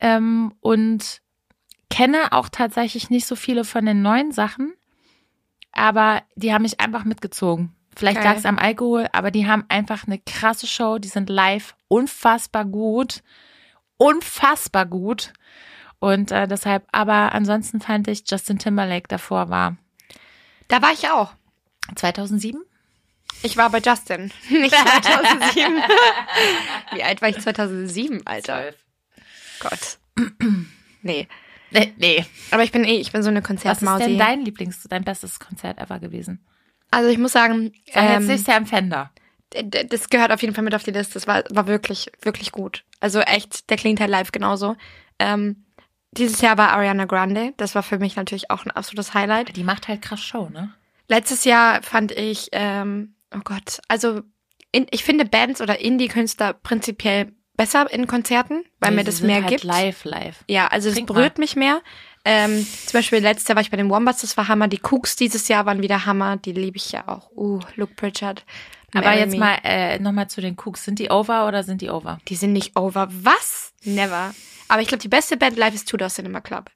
ähm, und kenne auch tatsächlich nicht so viele von den neuen Sachen, aber die haben mich einfach mitgezogen. Vielleicht lag es am Alkohol, aber die haben einfach eine krasse Show. Die sind live unfassbar gut. Unfassbar gut. Und äh, deshalb, aber ansonsten fand ich Justin Timberlake davor war Da war ich auch. 2007. Ich war bei Justin. Nicht 2007. Wie alt war ich 2007, Alter? Gott. Nee. Nee, nee. Aber ich bin eh, ich bin so eine Was ist denn dein Lieblings, dein bestes Konzert ever gewesen? Also ich muss sagen, Sag jetzt ähm, nicht Sam Fender. d- d- das gehört auf jeden Fall mit auf die Liste. Das war, war wirklich, wirklich gut. Also echt, der klingt halt live genauso. Ähm, dieses Jahr war Ariana Grande. Das war für mich natürlich auch ein absolutes Highlight. Die macht halt krass Show, ne? Letztes Jahr fand ich, ähm, oh Gott, also in, ich finde Bands oder Indie-Künstler prinzipiell besser in Konzerten, weil Nee, mir das mehr halt gibt. Live, live. Ja, also es Trink berührt mich mehr. Ähm, zum Beispiel letztes Jahr war ich bei den Wombats, das war Hammer. Die Cooks dieses Jahr waren wieder Hammer, die liebe ich ja auch. Uh, Luke Pritchard. Aber Marry jetzt Me. mal äh, nochmal zu den Cooks. Sind die over oder sind die over? Die sind nicht over. Was? Never. Aber ich glaube, die beste Band live ist Tudor Cinema Club.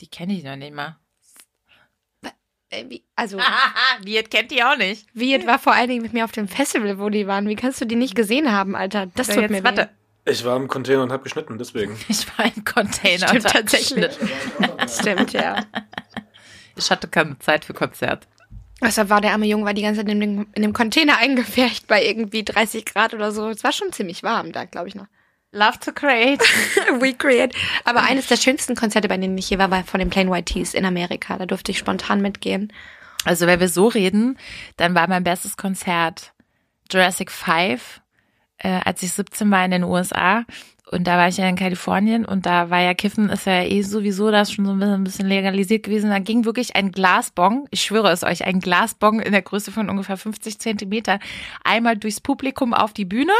Die kenne ich noch nicht mal. Äh, also, jetzt kennt die auch nicht. Viet war vor allen Dingen mit mir auf dem Festival, wo die waren. Wie kannst du die nicht gesehen haben, Alter? Das tut jetzt, mir warte. Ich war im Container und habe geschnitten, deswegen. Ich war im Container. Stimmt und geschnitten. Stimmt, ja. Ich hatte keine Zeit für Konzert. Deshalb war der arme Junge war die ganze Zeit in dem, in dem Container eingefärcht bei irgendwie 30 Grad oder so. Es war schon ziemlich warm da, glaube ich noch. Love to create. Recreate. Aber eines der schönsten Konzerte, bei denen ich hier war, war von den Plain White Tees in Amerika. Da durfte ich spontan mitgehen. Also wenn wir so reden, dann war mein bestes Konzert Jurassic 5, äh, als ich 17 war in den USA. Und da war ich ja in Kalifornien und da war ja Kiffen, ist ja eh sowieso das schon so ein bisschen, ein bisschen legalisiert gewesen. Da ging wirklich ein Glasbong, ich schwöre es euch, ein Glasbong in der Größe von ungefähr 50 Zentimeter einmal durchs Publikum auf die Bühne.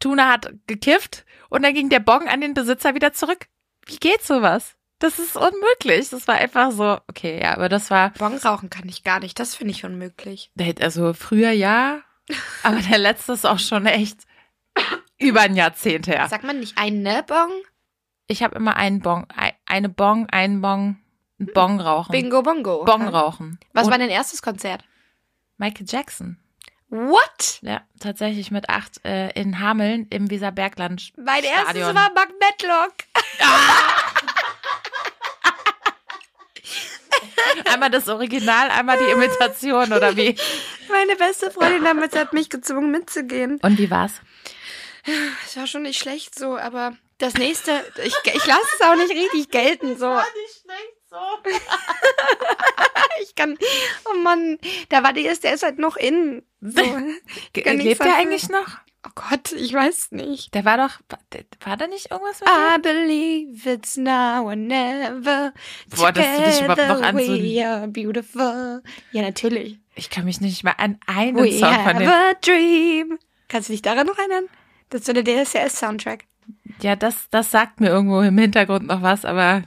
Tuna hat gekifft und dann ging der Bong an den Besitzer wieder zurück. Wie geht sowas? Das ist unmöglich. Das war einfach so, okay, ja, aber das war, Bon rauchen kann ich gar nicht. Das finde ich unmöglich. also früher ja, aber der letzte ist auch schon echt über ein Jahrzehnt her. Sagt man nicht eine Bon? Ich habe immer einen Bong, ein- eine Bong, einen Bong, Bong rauchen. Bingo Bongo. Bong rauchen. Was Und war dein erstes Konzert? Michael Jackson. What? Ja, tatsächlich mit acht äh, in Hameln im Weserbergland. Mein erstes war Mark Matlock. Einmal das Original, einmal die Imitation oder wie? Meine beste Freundin damals hat mich gezwungen mitzugehen. Und wie war's? Es war schon nicht schlecht so, aber das nächste, ich, ich lasse es auch nicht richtig gelten so. nicht schlecht so. Ich kann, oh Mann, da war die erste, der ist halt noch in. So. Lebt der eigentlich noch? Oh Gott, ich weiß nicht. Der war doch, war da nicht irgendwas mit I believe it's now or never. Boah, dass du dich überhaupt noch an so- We are beautiful. Ja, natürlich. Ich kann mich nicht mal an einen We Song von have dem. a dream. Kannst du dich daran noch erinnern? Das ist so der DSCS-Soundtrack. Ja, das, das sagt mir irgendwo im Hintergrund noch was, aber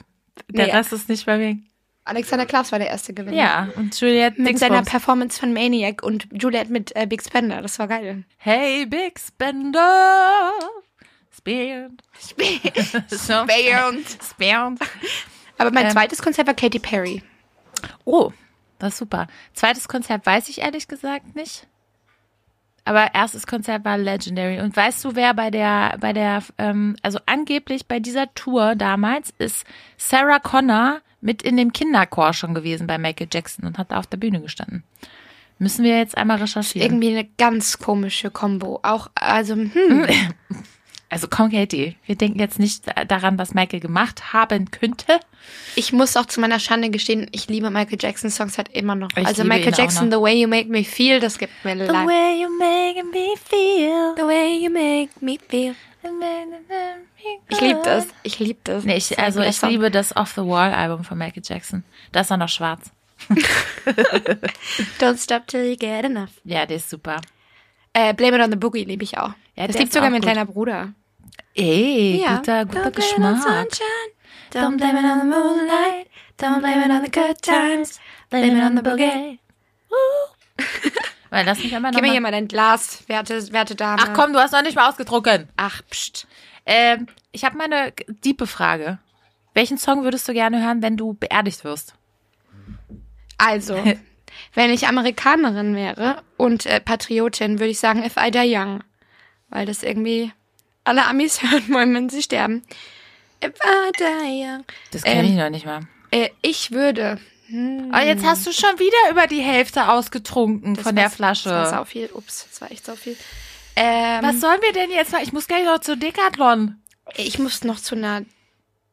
der Nee. Rest ist nicht bei mir. Alexander Klaas war der erste Gewinner. Ja, und Juliette Mit seiner Dingsbums. Performance von Maniac und Juliette mit äh, Big Spender. Das war geil. Hey, Big Spender. Spend. so. Spend. Spend. Aber mein Ähm. zweites Konzert war Katy Perry. Oh, das ist super. Zweites Konzert weiß ich ehrlich gesagt nicht. Aber erstes Konzert war Legendary. Und weißt du, wer bei der, bei der, ähm, also angeblich bei dieser Tour damals ist Sarah Connor mit in dem Kinderchor schon gewesen bei Michael Jackson und hat da auf der Bühne gestanden. Müssen wir jetzt einmal recherchieren. Irgendwie eine ganz komische Kombo. Auch, also, hm. Also komm, Katie, wir denken jetzt nicht daran, was Michael gemacht haben könnte. Ich muss auch zu meiner Schande gestehen, ich liebe Michael Jackson Songs halt immer noch. Ich also Michael Jackson. The Way You Make Me Feel, das gibt mir The leid. way you make me feel. The Way You Make Me Feel. Ich liebe das. Ich liebe das. Nee, ich, also ich Song. liebe das Off the Wall Album von Michael Jackson. Da ist er noch schwarz. Don't Stop Till You Get Enough. Ja, der ist super. Äh, Blame It on the Boogie liebe ich auch. Ja, das liebt sogar mein gut. kleiner Bruder. Ey, guter, guter Don't Geschmack. Don't blame it on the moonlight. Don't blame it on the good times. Blame it on the boogie. Weil lass mich einmal Gib mir hier mal dein Glas, werte, werte Dame. Ach komm, du hast noch nicht mal ausgedruckt. Ach, pst. Ähm, ich habe mal eine diepe Frage. Welchen Song würdest du gerne hören, wenn du beerdigt wirst? Also, wenn ich Amerikanerin wäre und äh, Patriotin, würde ich sagen If I Die Young. Weil das irgendwie alle Amis hören wollen, wenn sie sterben. If I Die Young. Das kenne Ähm, ich noch nicht mal. Äh, ich würde... Hm, Aber jetzt hast du schon wieder über die Hälfte ausgetrunken das von der Flasche. Das war sau viel. Ups, das war echt sau viel. Ähm, Was sollen wir denn jetzt mal? Ich muss gleich noch zu Decathlon. Ich muss noch zu einer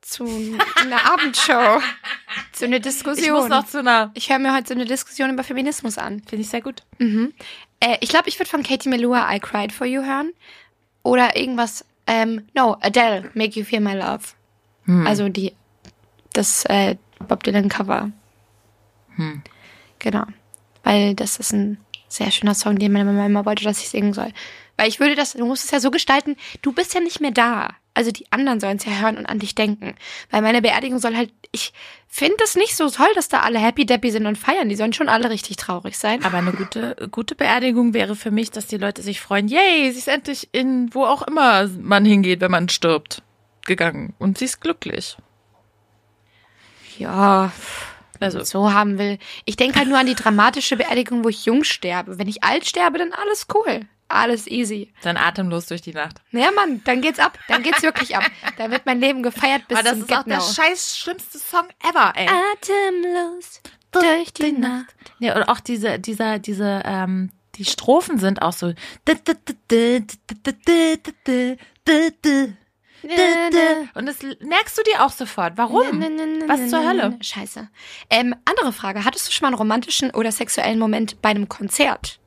zu einer Abendshow, zu einer Diskussion. Ich muss noch zu einer. Ich höre mir heute so eine Diskussion über Feminismus an. Finde ich sehr gut. Äh, ich glaube, ich würde von Katie Melua I Cried for You hören oder irgendwas. Ähm, no, Adele, Make You Feel My Love. Also die das äh, Bob Dylan Cover. Genau, weil das ist ein sehr schöner Song, den meine Mama immer wollte, dass ich singen soll. Weil ich würde das, du musst es ja so gestalten, du bist ja nicht mehr da. Also die anderen sollen es ja hören und an dich denken. Weil meine Beerdigung soll halt, ich finde es nicht so toll, dass da alle happy deppy sind und feiern. Die sollen schon alle richtig traurig sein. Aber eine gute, gute Beerdigung wäre für mich, dass die Leute sich freuen, yay, sie ist endlich in wo auch immer man hingeht, wenn man stirbt, gegangen. Und sie ist glücklich. Ja, Also, so haben will. Ich denke halt nur an die dramatische Beerdigung, wo ich jung sterbe. Wenn ich alt sterbe, dann alles cool. Alles easy. dann atemlos durch die Nacht. Ja, Mann, dann geht's ab. Dann geht's wirklich ab. Da wird mein Leben gefeiert bis Aber das ist auch der scheiß schlimmste Song ever, ey. Atemlos durch die Nacht. Ja, und auch diese, dieser, diese, ähm, die Strophen sind auch so. Und das merkst du dir auch sofort. Warum? Was zur Hölle? Scheiße. Ähm, andere Frage. Hattest du schon mal einen romantischen oder sexuellen Moment bei einem Konzert?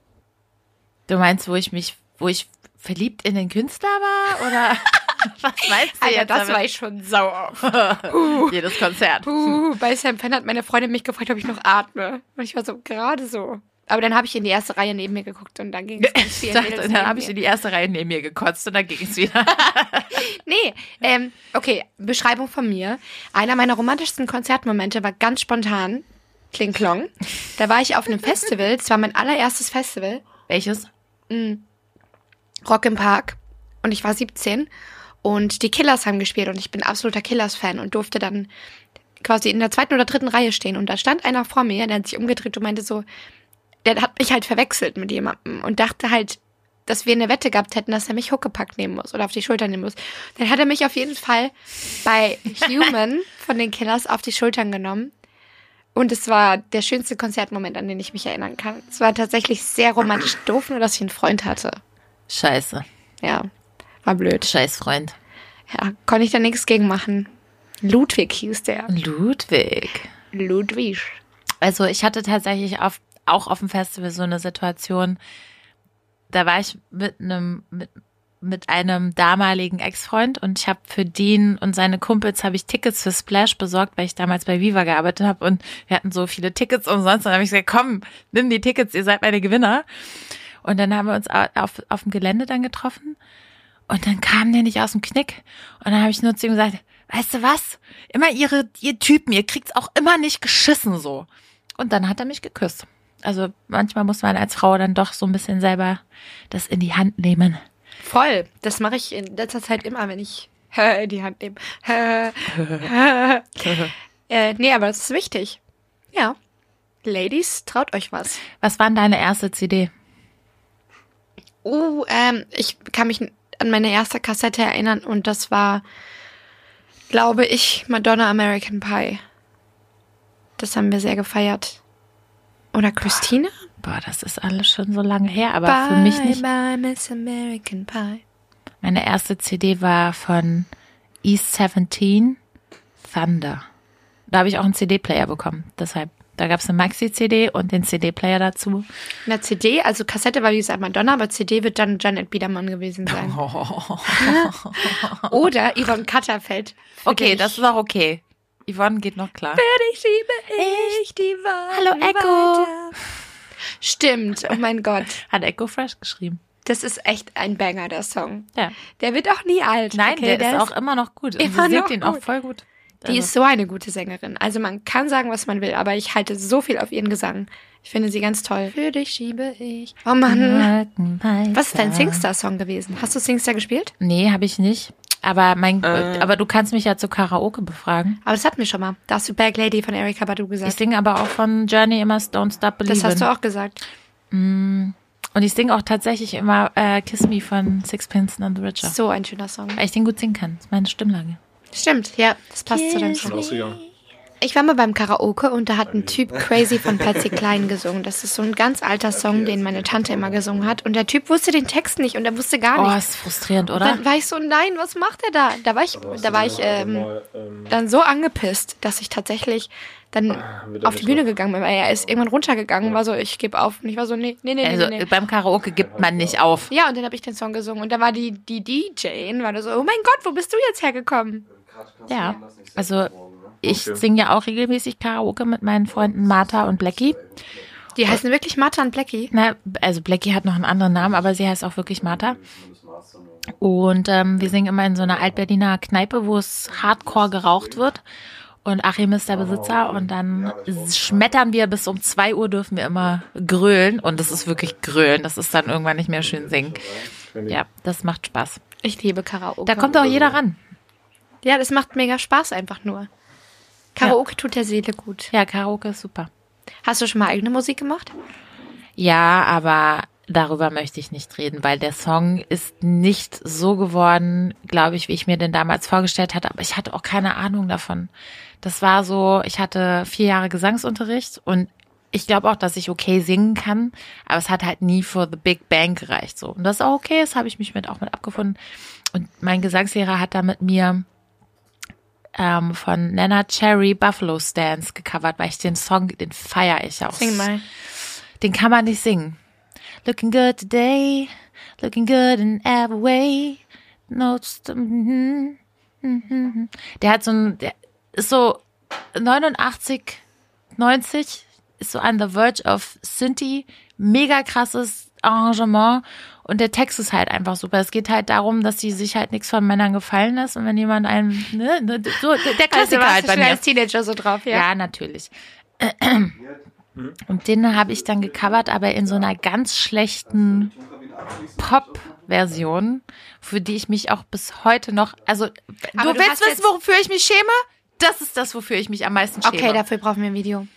Du meinst, wo ich mich, wo ich verliebt in den Künstler war? Oder was meinst du Alter, jetzt? das damit? war ich schon sauer auf. Jedes Konzert. Uh, bei Sam Penn hat meine Freundin mich gefragt, ob ich noch atme. Und ich war so, gerade so. Aber dann habe ich in die erste Reihe neben mir geguckt und dann ging es Mädels dann habe ich in die erste Reihe neben mir gekotzt und dann ging es wieder. Nee, ähm, okay, Beschreibung von mir. Einer meiner romantischsten Konzertmomente war ganz spontan. Kling Klong. Da war ich auf einem Festival. Es war mein allererstes Festival. Welches? Rock im Park. Und ich war 17. Und die Killers haben gespielt. Und ich bin absoluter Killers-Fan und durfte dann quasi in der zweiten oder dritten Reihe stehen. Und da stand einer vor mir, der hat sich umgedreht und meinte so, der hat mich halt verwechselt mit jemandem und dachte halt, dass wir eine Wette gehabt hätten, dass er mich Huckepack nehmen muss oder auf die Schulter nehmen muss. Dann hat er mich auf jeden Fall bei Human von den Killers auf die Schultern genommen. Und es war der schönste Konzertmoment, an den ich mich erinnern kann. Es war tatsächlich sehr romantisch doof, nur dass ich einen Freund hatte. Scheiße. Ja, war blöd. Scheiß Freund. Ja, konnte ich da nichts gegen machen. Ludwig hieß der. Ludwig. Ludwig. Also ich hatte tatsächlich auf, auch auf dem Festival so eine Situation, da war ich mit einem, mit, mit einem damaligen Ex-Freund und ich habe für den und seine Kumpels habe ich Tickets für Splash besorgt, weil ich damals bei Viva gearbeitet habe und wir hatten so viele Tickets umsonst und dann habe ich gesagt, komm, nimm die Tickets, ihr seid meine Gewinner. Und dann haben wir uns au- auf, auf dem Gelände dann getroffen und dann kam der nicht aus dem Knick und dann habe ich nur zu ihm gesagt, weißt du was, immer ihre, ihr Typen, ihr kriegt's auch immer nicht geschissen so. Und dann hat er mich geküsst. Also manchmal muss man als Frau dann doch so ein bisschen selber das in die Hand nehmen. Voll. Das mache ich in letzter Zeit immer, wenn ich in die Hand nehme. äh, nee, aber das ist wichtig. Ja. Ladies, traut euch was. Was war denn deine erste CD? Uh, ähm, ich kann mich an meine erste Kassette erinnern und das war, glaube ich, Madonna American Pie. Das haben wir sehr gefeiert. Oder Christina? Boah, das ist alles schon so lange her, aber für mich nicht. Bye, Miss American Pie. Meine erste CD war von East 17, Thunder. Da habe ich auch einen CD-Player bekommen. Deshalb, da gab es eine Maxi-CD und den CD-Player dazu. Na, CD, also Kassette war wie gesagt Madonna, aber CD wird dann Janet Biedermann gewesen sein. Oder Yvonne Katterfeld. Für Okay, dich. das ist auch okay. Yvonne geht noch klar. Für dich liebe ich die Wahrheit Hallo, Echo. weiter. Stimmt, oh mein Gott. Hat Echo Fresh geschrieben. Das ist echt ein Banger, der Song. Ja. Der wird auch nie alt. Nein, okay? der, ist auch immer noch gut. Und immer sie singt ihn auch voll gut. Die ist so eine gute Sängerin. Also man kann sagen, was man will, aber ich halte so viel auf ihren Gesang. Ich finde sie ganz toll. Für dich schiebe ich. Oh Mann. Was ist dein Singstar-Song gewesen? Hast du Singstar gespielt? Nee, habe ich nicht. Aber mein, aber du kannst mich ja zu Karaoke befragen. Aber das hatten wir schon mal. Da hast du Bag Lady von Erika Badu Ich gesagt. singe aber auch von Journey immer Don't Stop Believin'. Das hast du auch gesagt. Und ich singe auch tatsächlich immer äh, Kiss Me von Sixpence and the Richer. So ein schöner Song. Weil ich den gut singen kann. Das ist meine Stimmlage. Stimmt, ja, das passt zu deinem Schon Song. Ich war mal beim Karaoke und da hat ein Typ Crazy von Patsy Klein gesungen. Das ist so ein ganz alter Song, den meine Tante immer gesungen hat. Und der Typ wusste den Text nicht und er wusste gar Oh, nichts. ist frustrierend, oder? Dann war ich so, nein, was macht er da? Da war ich, da war ich ähm, ähm, dann so angepisst, dass ich tatsächlich dann wieder auf die nicht Bühne gegangen bin. Weil er ist irgendwann runtergegangen, war so, ich gebe auf. Und ich war so, nee, nee, nee, Also nee, nee. beim Karaoke gibt man nicht auf. Ja, und dann habe ich den Song gesungen. Und da war die, die DJ, war da so, oh mein Gott, wo bist du jetzt hergekommen? Ja. Also ich Okay. singe ja auch regelmäßig Karaoke mit meinen Freunden Martha und Blackie. Die heißen wirklich Martha und Blackie. Na, also Blackie hat noch einen anderen Namen, aber sie heißt auch wirklich Martha. Und ähm, wir singen immer in so einer Altberliner Kneipe, wo es hardcore geraucht wird. Und Achim ist der Besitzer und dann schmettern wir bis um zwei Uhr dürfen wir immer grölen. Und das ist wirklich grölen. Das ist dann irgendwann nicht mehr schön singen. Ja, das macht Spaß. Ich liebe Karaoke. Da kommt auch jeder ran. Ja, das macht mega Spaß einfach nur. Karaoke tut der Seele gut. Ja, Karaoke ist super. Hast du schon mal eigene Musik gemacht? Ja, aber darüber möchte ich nicht reden, weil der Song ist nicht so geworden, glaube ich, wie ich mir den damals vorgestellt hatte. Aber ich hatte auch keine Ahnung davon. Das war so, ich hatte vier Jahre Gesangsunterricht und ich glaube auch, dass ich okay singen kann, aber es hat halt nie für The Big Bang gereicht so. Und das ist auch okay, das habe ich mich mit auch mit abgefunden. Und mein Gesangslehrer hat da mit mir ähm, von Nana Cherry Buffalo Stance gecovert, weil ich den Song, den feiere ich auch. Sing mal. Den kann man nicht singen. Looking good today, looking good in every way. No, mhm, mhm, mhm. der hat so ein, der ist so 89, 90, ist so on the verge of Synthie, mega krasses Arrangement und der Text ist halt einfach super. Es geht halt darum, dass sie sich halt nichts von Männern gefallen lässt und wenn jemand einen, ne, ne so, der Klassiker also halt bei schon mir. als Teenager so drauf, ja. Ja, natürlich. Und den habe ich dann gecovert, aber in so einer ganz schlechten Pop-Version, für die ich mich auch bis heute noch, also Aber du willst wissen, wofür ich mich schäme? Das ist das, wofür ich mich am meisten schäme. Okay, dafür brauchen wir ein Video.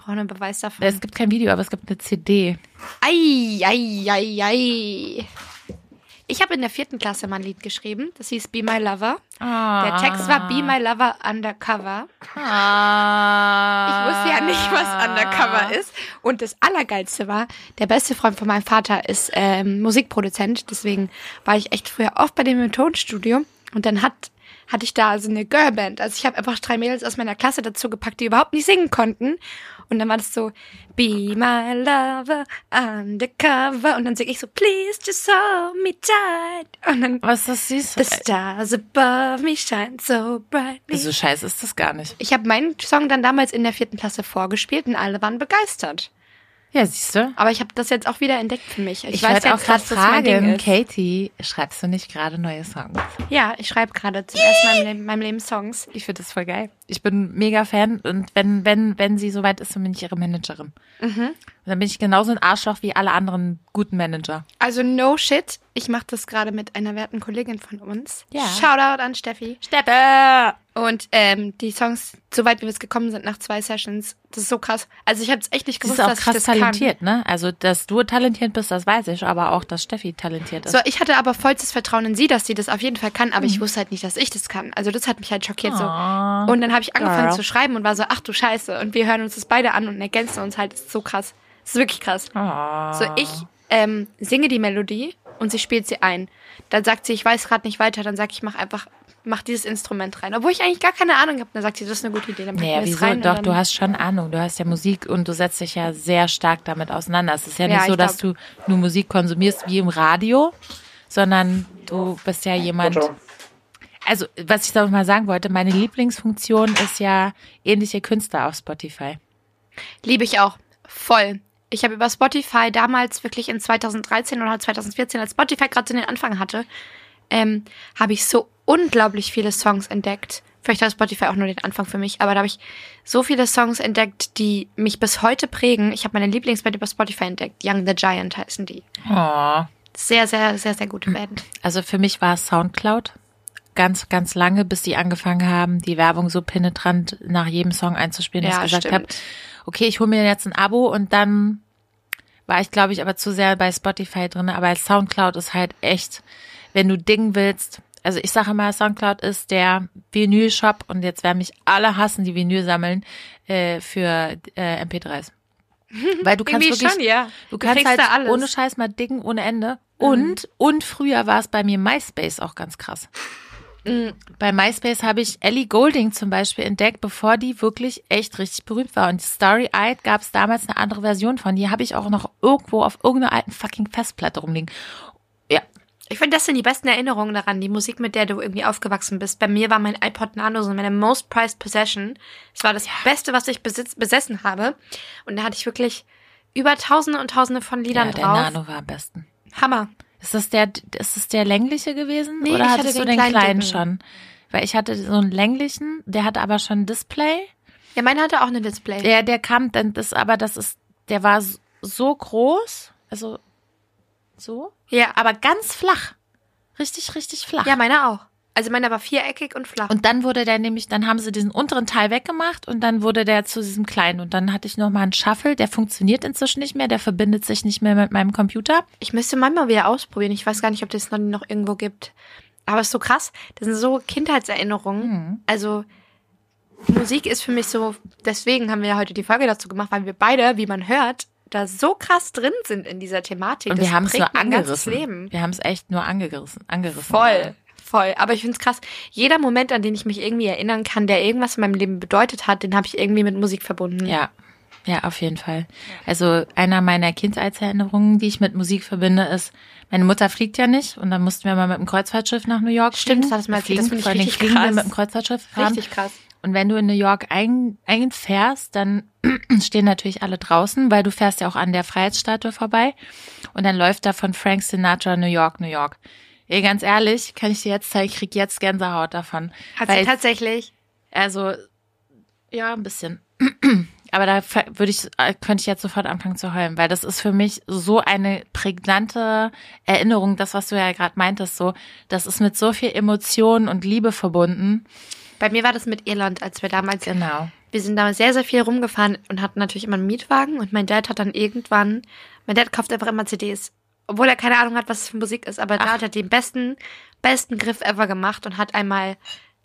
Brauchen einen Beweis davon. es gibt kein Video, aber es gibt eine CD. Ei, ei, ei, ei. Ich habe in der vierten Klasse mal ein Lied geschrieben. Das hieß Be My Lover. Der Text war Be My Lover Undercover. Ich wusste ja nicht, was Undercover ist. Und das Allergeilste war, der beste Freund von meinem Vater ist ähm, Musikproduzent. Deswegen war ich echt früher oft bei dem im Tonstudio. Und dann hat, hatte ich da so eine Girlband. Also ich habe einfach drei Mädels aus meiner Klasse dazu gepackt, die überhaupt nicht singen konnten. Und dann war das so, Be my lover, undercover. Und dann singe ich so, Please just hold me tight. Und dann, Was ist das süß? The stars above me shine so brightly. So scheiße ist das gar nicht. Ich habe meinen Song dann damals in der vierten Klasse vorgespielt und alle waren begeistert. Ja, siehst du? Aber ich habe das jetzt auch wieder entdeckt für mich. Ich, Ich, weiß wollte auch jetzt, gerade fragen. Katie, schreibst du nicht gerade neue Songs? Ja, ich schreibe gerade zum ersten Mal in meinem Leben Songs. Ich finde das voll geil. Ich bin mega Fan und wenn, wenn, wenn sie soweit ist, dann bin ich ihre Managerin. Mhm. Und dann bin ich genauso ein Arschloch wie alle anderen guten Manager. Also no shit, ich mache das gerade mit einer werten Kollegin von uns. Ja. Shoutout an Steffi. Steppe! Und ähm, die Songs, soweit wir jetzt gekommen sind nach zwei Sessions, das ist so krass. Also ich habe es echt nicht gewusst, ist auch dass krass ich das talentiert, ne? Also, dass du talentiert bist, das weiß ich, aber auch, dass Steffi talentiert ist. kann. So, ich hatte aber vollstes Vertrauen in sie, dass sie das auf jeden Fall kann, aber ich wusste halt nicht, dass ich das kann. Also das hat mich halt schockiert so. Aw. Und dann habe ich angefangen Girl. zu schreiben und war so, ach du Scheiße. Und wir hören uns das beide an und ergänzen uns halt. Das ist so krass. Das ist wirklich krass. Oh. So, ich ähm, singe die Melodie und sie spielt sie ein. Dann sagt sie, ich weiß gerade nicht weiter. Dann sag ich, mach einfach, mach dieses Instrument rein. Obwohl ich eigentlich gar keine Ahnung habe. Dann sagt sie, das ist eine gute Idee. Dann Naja, wieso? rein. Doch, dann, du hast schon Ahnung. Du hast ja Musik und du setzt dich ja sehr stark damit auseinander. Es ist ja Ja, nicht so, dass du nur Musik konsumierst wie im Radio, sondern du bist ja jemand. Also, was ich da mal sagen wollte, meine Lieblingsfunktion ist ja ähnliche Künstler auf Spotify. Liebe ich auch. Voll. Ich habe über Spotify damals wirklich in 2013 oder 2014, als Spotify gerade so den Anfang hatte, ähm, habe ich so unglaublich viele Songs entdeckt. Vielleicht war Spotify auch nur den Anfang für mich, aber da habe ich so viele Songs entdeckt, die mich bis heute prägen. Ich habe meine Lieblingsband über Spotify entdeckt. Young the Giant heißen die. Oh. Sehr, sehr, sehr, sehr gute Band. Also für mich war es Soundcloud. Ganz, ganz lange, bis die angefangen haben, die Werbung so penetrant nach jedem Song einzuspielen, dass Ja, ich gesagt habe, okay, ich hole mir jetzt ein Abo und dann war ich, glaube ich, aber zu sehr bei Spotify drin. Aber als Soundcloud ist halt echt, wenn du dingen willst, also ich sage immer, Soundcloud ist der Vinyl-Shop und jetzt werden mich alle hassen, die Vinyl sammeln, äh, für äh, MP3s. Weil du kannst wirklich, schon, ja. du Du kannst halt da alles. Mhm. ohne Scheiß mal dingen ohne Ende. Und, und früher war es bei mir MySpace auch ganz krass. Mhm. Bei MySpace habe ich Ellie Golding zum Beispiel entdeckt, bevor die wirklich echt richtig berühmt war. Und Starry Eyed gab es damals eine andere Version von. Die habe ich auch noch irgendwo auf irgendeiner alten fucking Festplatte rumliegen. Ja, Ich finde, das sind die besten Erinnerungen daran, die Musik, mit der du irgendwie aufgewachsen bist. Bei mir war mein iPod Nano so meine most prized possession. Es war das Beste, was ich besitz, besessen habe. Und da hatte ich wirklich über Tausende und Tausende von Liedern ja der drauf. Nano war am besten. Hammer. Ist das der, ist das der längliche gewesen? Nee, Oder ich hattest hatte du den den kleinen, kleinen schon? Weil ich hatte so einen länglichen, der hatte aber schon ein Display. Ja, meine hatte auch eine Display. Der, der kam dann, das, aber das ist, der war so groß, also so, Ja, aber ganz flach. Richtig, richtig flach. ja, meine auch. Also meiner war viereckig und flach. Und dann wurde der nämlich, dann haben sie diesen unteren Teil weggemacht und dann wurde der zu diesem kleinen. Und dann hatte ich noch mal einen Shuffle, der funktioniert inzwischen nicht mehr, der verbindet sich nicht mehr mit meinem Computer. ich müsste manchmal wieder ausprobieren. Ich weiß gar nicht, ob das noch, noch irgendwo gibt. Aber es ist so krass. Das sind so Kindheitserinnerungen. Mhm. Also Musik ist für mich so, deswegen haben wir heute die Folge dazu gemacht, weil wir beide, wie man hört, da so krass drin sind in dieser Thematik. Und Das wir haben es nur angerissen. Leben. Wir haben es echt nur angerissen. angerissen. Voll, voll. Aber ich find's krass. Jeder Moment, an den ich mich irgendwie erinnern kann, der irgendwas in meinem Leben bedeutet hat, den habe ich irgendwie mit Musik verbunden. Ja. Ja, auf jeden Fall. Also einer meiner Kindheitserinnerungen, die ich mit Musik verbinde, ist, meine Mutter fliegt ja nicht und dann mussten wir mal mit dem Kreuzfahrtschiff nach New York Stimmt, fliegen. das hattest du mal erzählt. Das fliegen, finde ich richtig fliegen krass. mit dem Kreuzfahrtschiff fahren. Richtig krass. Und wenn du in New York ein, einfährst, dann stehen natürlich alle draußen, weil du fährst ja auch an der Freiheitsstatue vorbei. Und dann läuft da von Frank Sinatra New York, New York. Ey, ganz ehrlich, kann ich dir jetzt zeigen, ich krieg jetzt Gänsehaut davon. Hat Weil- sie tatsächlich. Also, ja, ein bisschen. Aber da würde ich, äh, könnte ich jetzt sofort anfangen zu heulen, weil das ist für mich so eine prägnante Erinnerung, das, was du ja gerade meintest, so, das ist mit so viel Emotion und Liebe verbunden. Bei mir war das mit Irland, als wir damals Genau. wir sind damals sehr, sehr viel rumgefahren und hatten natürlich immer einen Mietwagen und mein Dad hat dann irgendwann, mein Dad kauft einfach immer CDs, obwohl er keine Ahnung hat, was es für Musik ist, aber da Ach. hat er den besten, besten Griff ever gemacht und hat einmal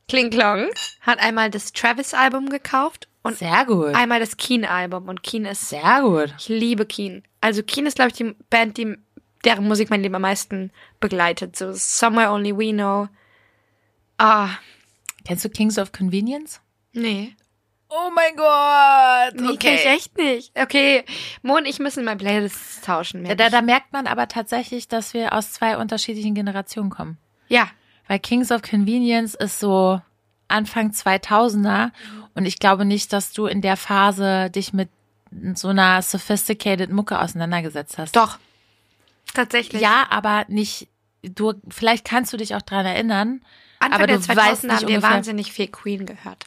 Kling Klong, hat einmal das Travis-Album gekauft und Sehr gut. einmal das Keen-Album und Keen ist, Sehr gut. ich liebe Keen. Also Keen ist, glaube ich, die Band, die, deren Musik mein Leben am meisten begleitet, so Somewhere Only We Know. Ah, Kennst du Kings of Convenience? nee. Oh mein Gott. Nee, kenn ich echt nicht. Okay, Mo und ich müssen mal Playlists tauschen. Da, merk da, merkt man aber tatsächlich, dass wir aus zwei unterschiedlichen Generationen kommen. ja, Weil Kings of Convenience ist so Anfang 2000er und ich glaube nicht, dass du in der Phase dich mit so einer sophisticated Mucke auseinandergesetzt hast. doch. Tatsächlich. Ja, aber nicht, du, vielleicht kannst du dich auch dran erinnern, Anfang aber der du 2000er weißt nicht haben wir ungefähr. wahnsinnig viel Queen gehört.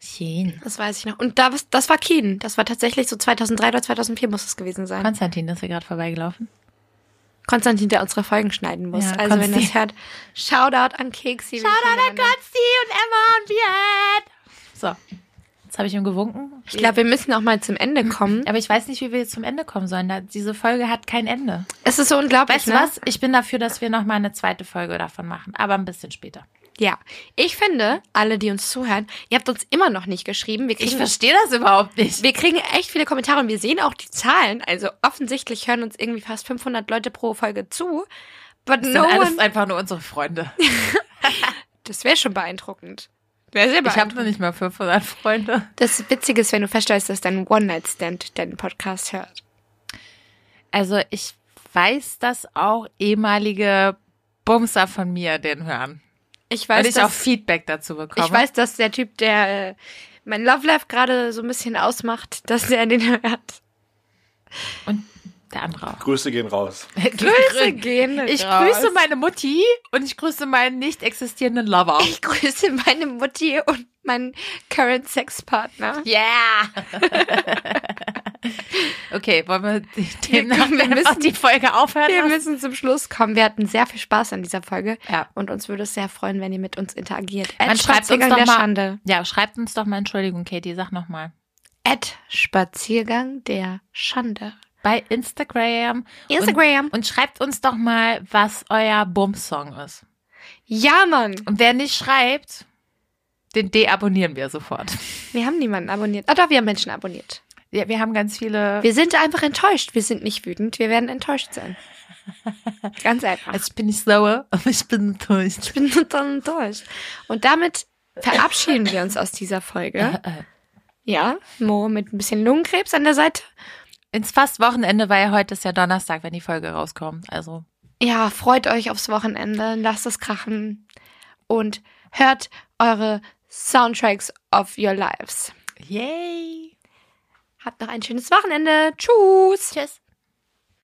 Chen. Das weiß ich noch. Und da, was- das war Keen. Das war tatsächlich so 2003 oder 2004 muss es gewesen sein. Konstantin ist hier gerade vorbeigelaufen. Konstantin, der unsere Folgen schneiden muss. Ja, also wenn Konsti. das hört, Shoutout an Keksi. Shoutout an Konsti und Emma und Viet. So, jetzt habe ich ihm gewunken. Ich glaube, wir müssen auch mal zum Ende kommen. aber ich weiß nicht, wie wir jetzt zum Ende kommen sollen. Diese Folge hat kein Ende. Es ist so unglaublich, Weißt du ne? was? Ich bin dafür, dass wir noch mal eine zweite Folge davon machen, aber ein bisschen später. Ja. Ich finde, alle, die uns zuhören, ihr habt uns immer noch nicht geschrieben. Wir kriegen verstehe das überhaupt nicht. Wir kriegen echt viele Kommentare und wir sehen auch die Zahlen. Also offensichtlich hören uns irgendwie fast 500 Leute pro Folge zu. But Das no sind alles one, einfach nur unsere Freunde. das wäre schon beeindruckend. Wäre sehr Ich habe beeindruckend. noch nicht mal 500 Freunde. Das Witzige ist, wenn du feststellst, dass dein One-Night-Stand deinen Podcast hört. Also ich weiß, dass auch ehemalige Bumser von mir den hören. Ich Weil weiß, ich auch dass, Feedback dazu bekomme. ich weiß, dass der Typ, der äh, mein Love Life gerade so ein bisschen ausmacht, dass der den hört. Und der andere auch. Grüße gehen raus. Grüße gehen Ich raus. grüße meine Mutti und ich grüße meinen nicht existierenden Lover. Ich grüße meine Mutti und meinen Current Sexpartner. Yeah! okay, wollen wir den Wir- müssen- die Folge aufhören? Wir lassen? müssen zum Schluss kommen. Wir hatten sehr viel Spaß an dieser Folge. Ja. Und uns würde es sehr freuen, wenn ihr mit uns interagiert. Man schreibt uns doch mal. Schande. Ja, schreibt uns doch mal, Entschuldigung, Katie, sag noch mal. At Spaziergang der Schande. Bei Instagram. Instagram. Und, und schreibt uns doch mal, was euer Bums-Song ist. Ja, Mann. Und wer nicht schreibt, den deabonnieren wir sofort. Wir haben niemanden abonniert. Ah, doch, wir haben Menschen abonniert. Ja, wir haben ganz viele. Wir sind einfach enttäuscht. Wir sind nicht wütend. Wir werden enttäuscht sein. Ganz einfach. Also ich bin nicht sauer, aber ich bin enttäuscht. Ich bin total enttäuscht. Und damit verabschieden wir uns aus dieser Folge. Äh, Ja, Mo mit ein bisschen Lungenkrebs an der Seite. Ins fast Wochenende, weil heute ist ja Donnerstag, wenn die Folge rauskommt. Also Ja, freut euch aufs Wochenende, lasst es krachen und hört eure Soundtracks of your lives. yay. Habt noch ein schönes Wochenende. Tschüss. Tschüss.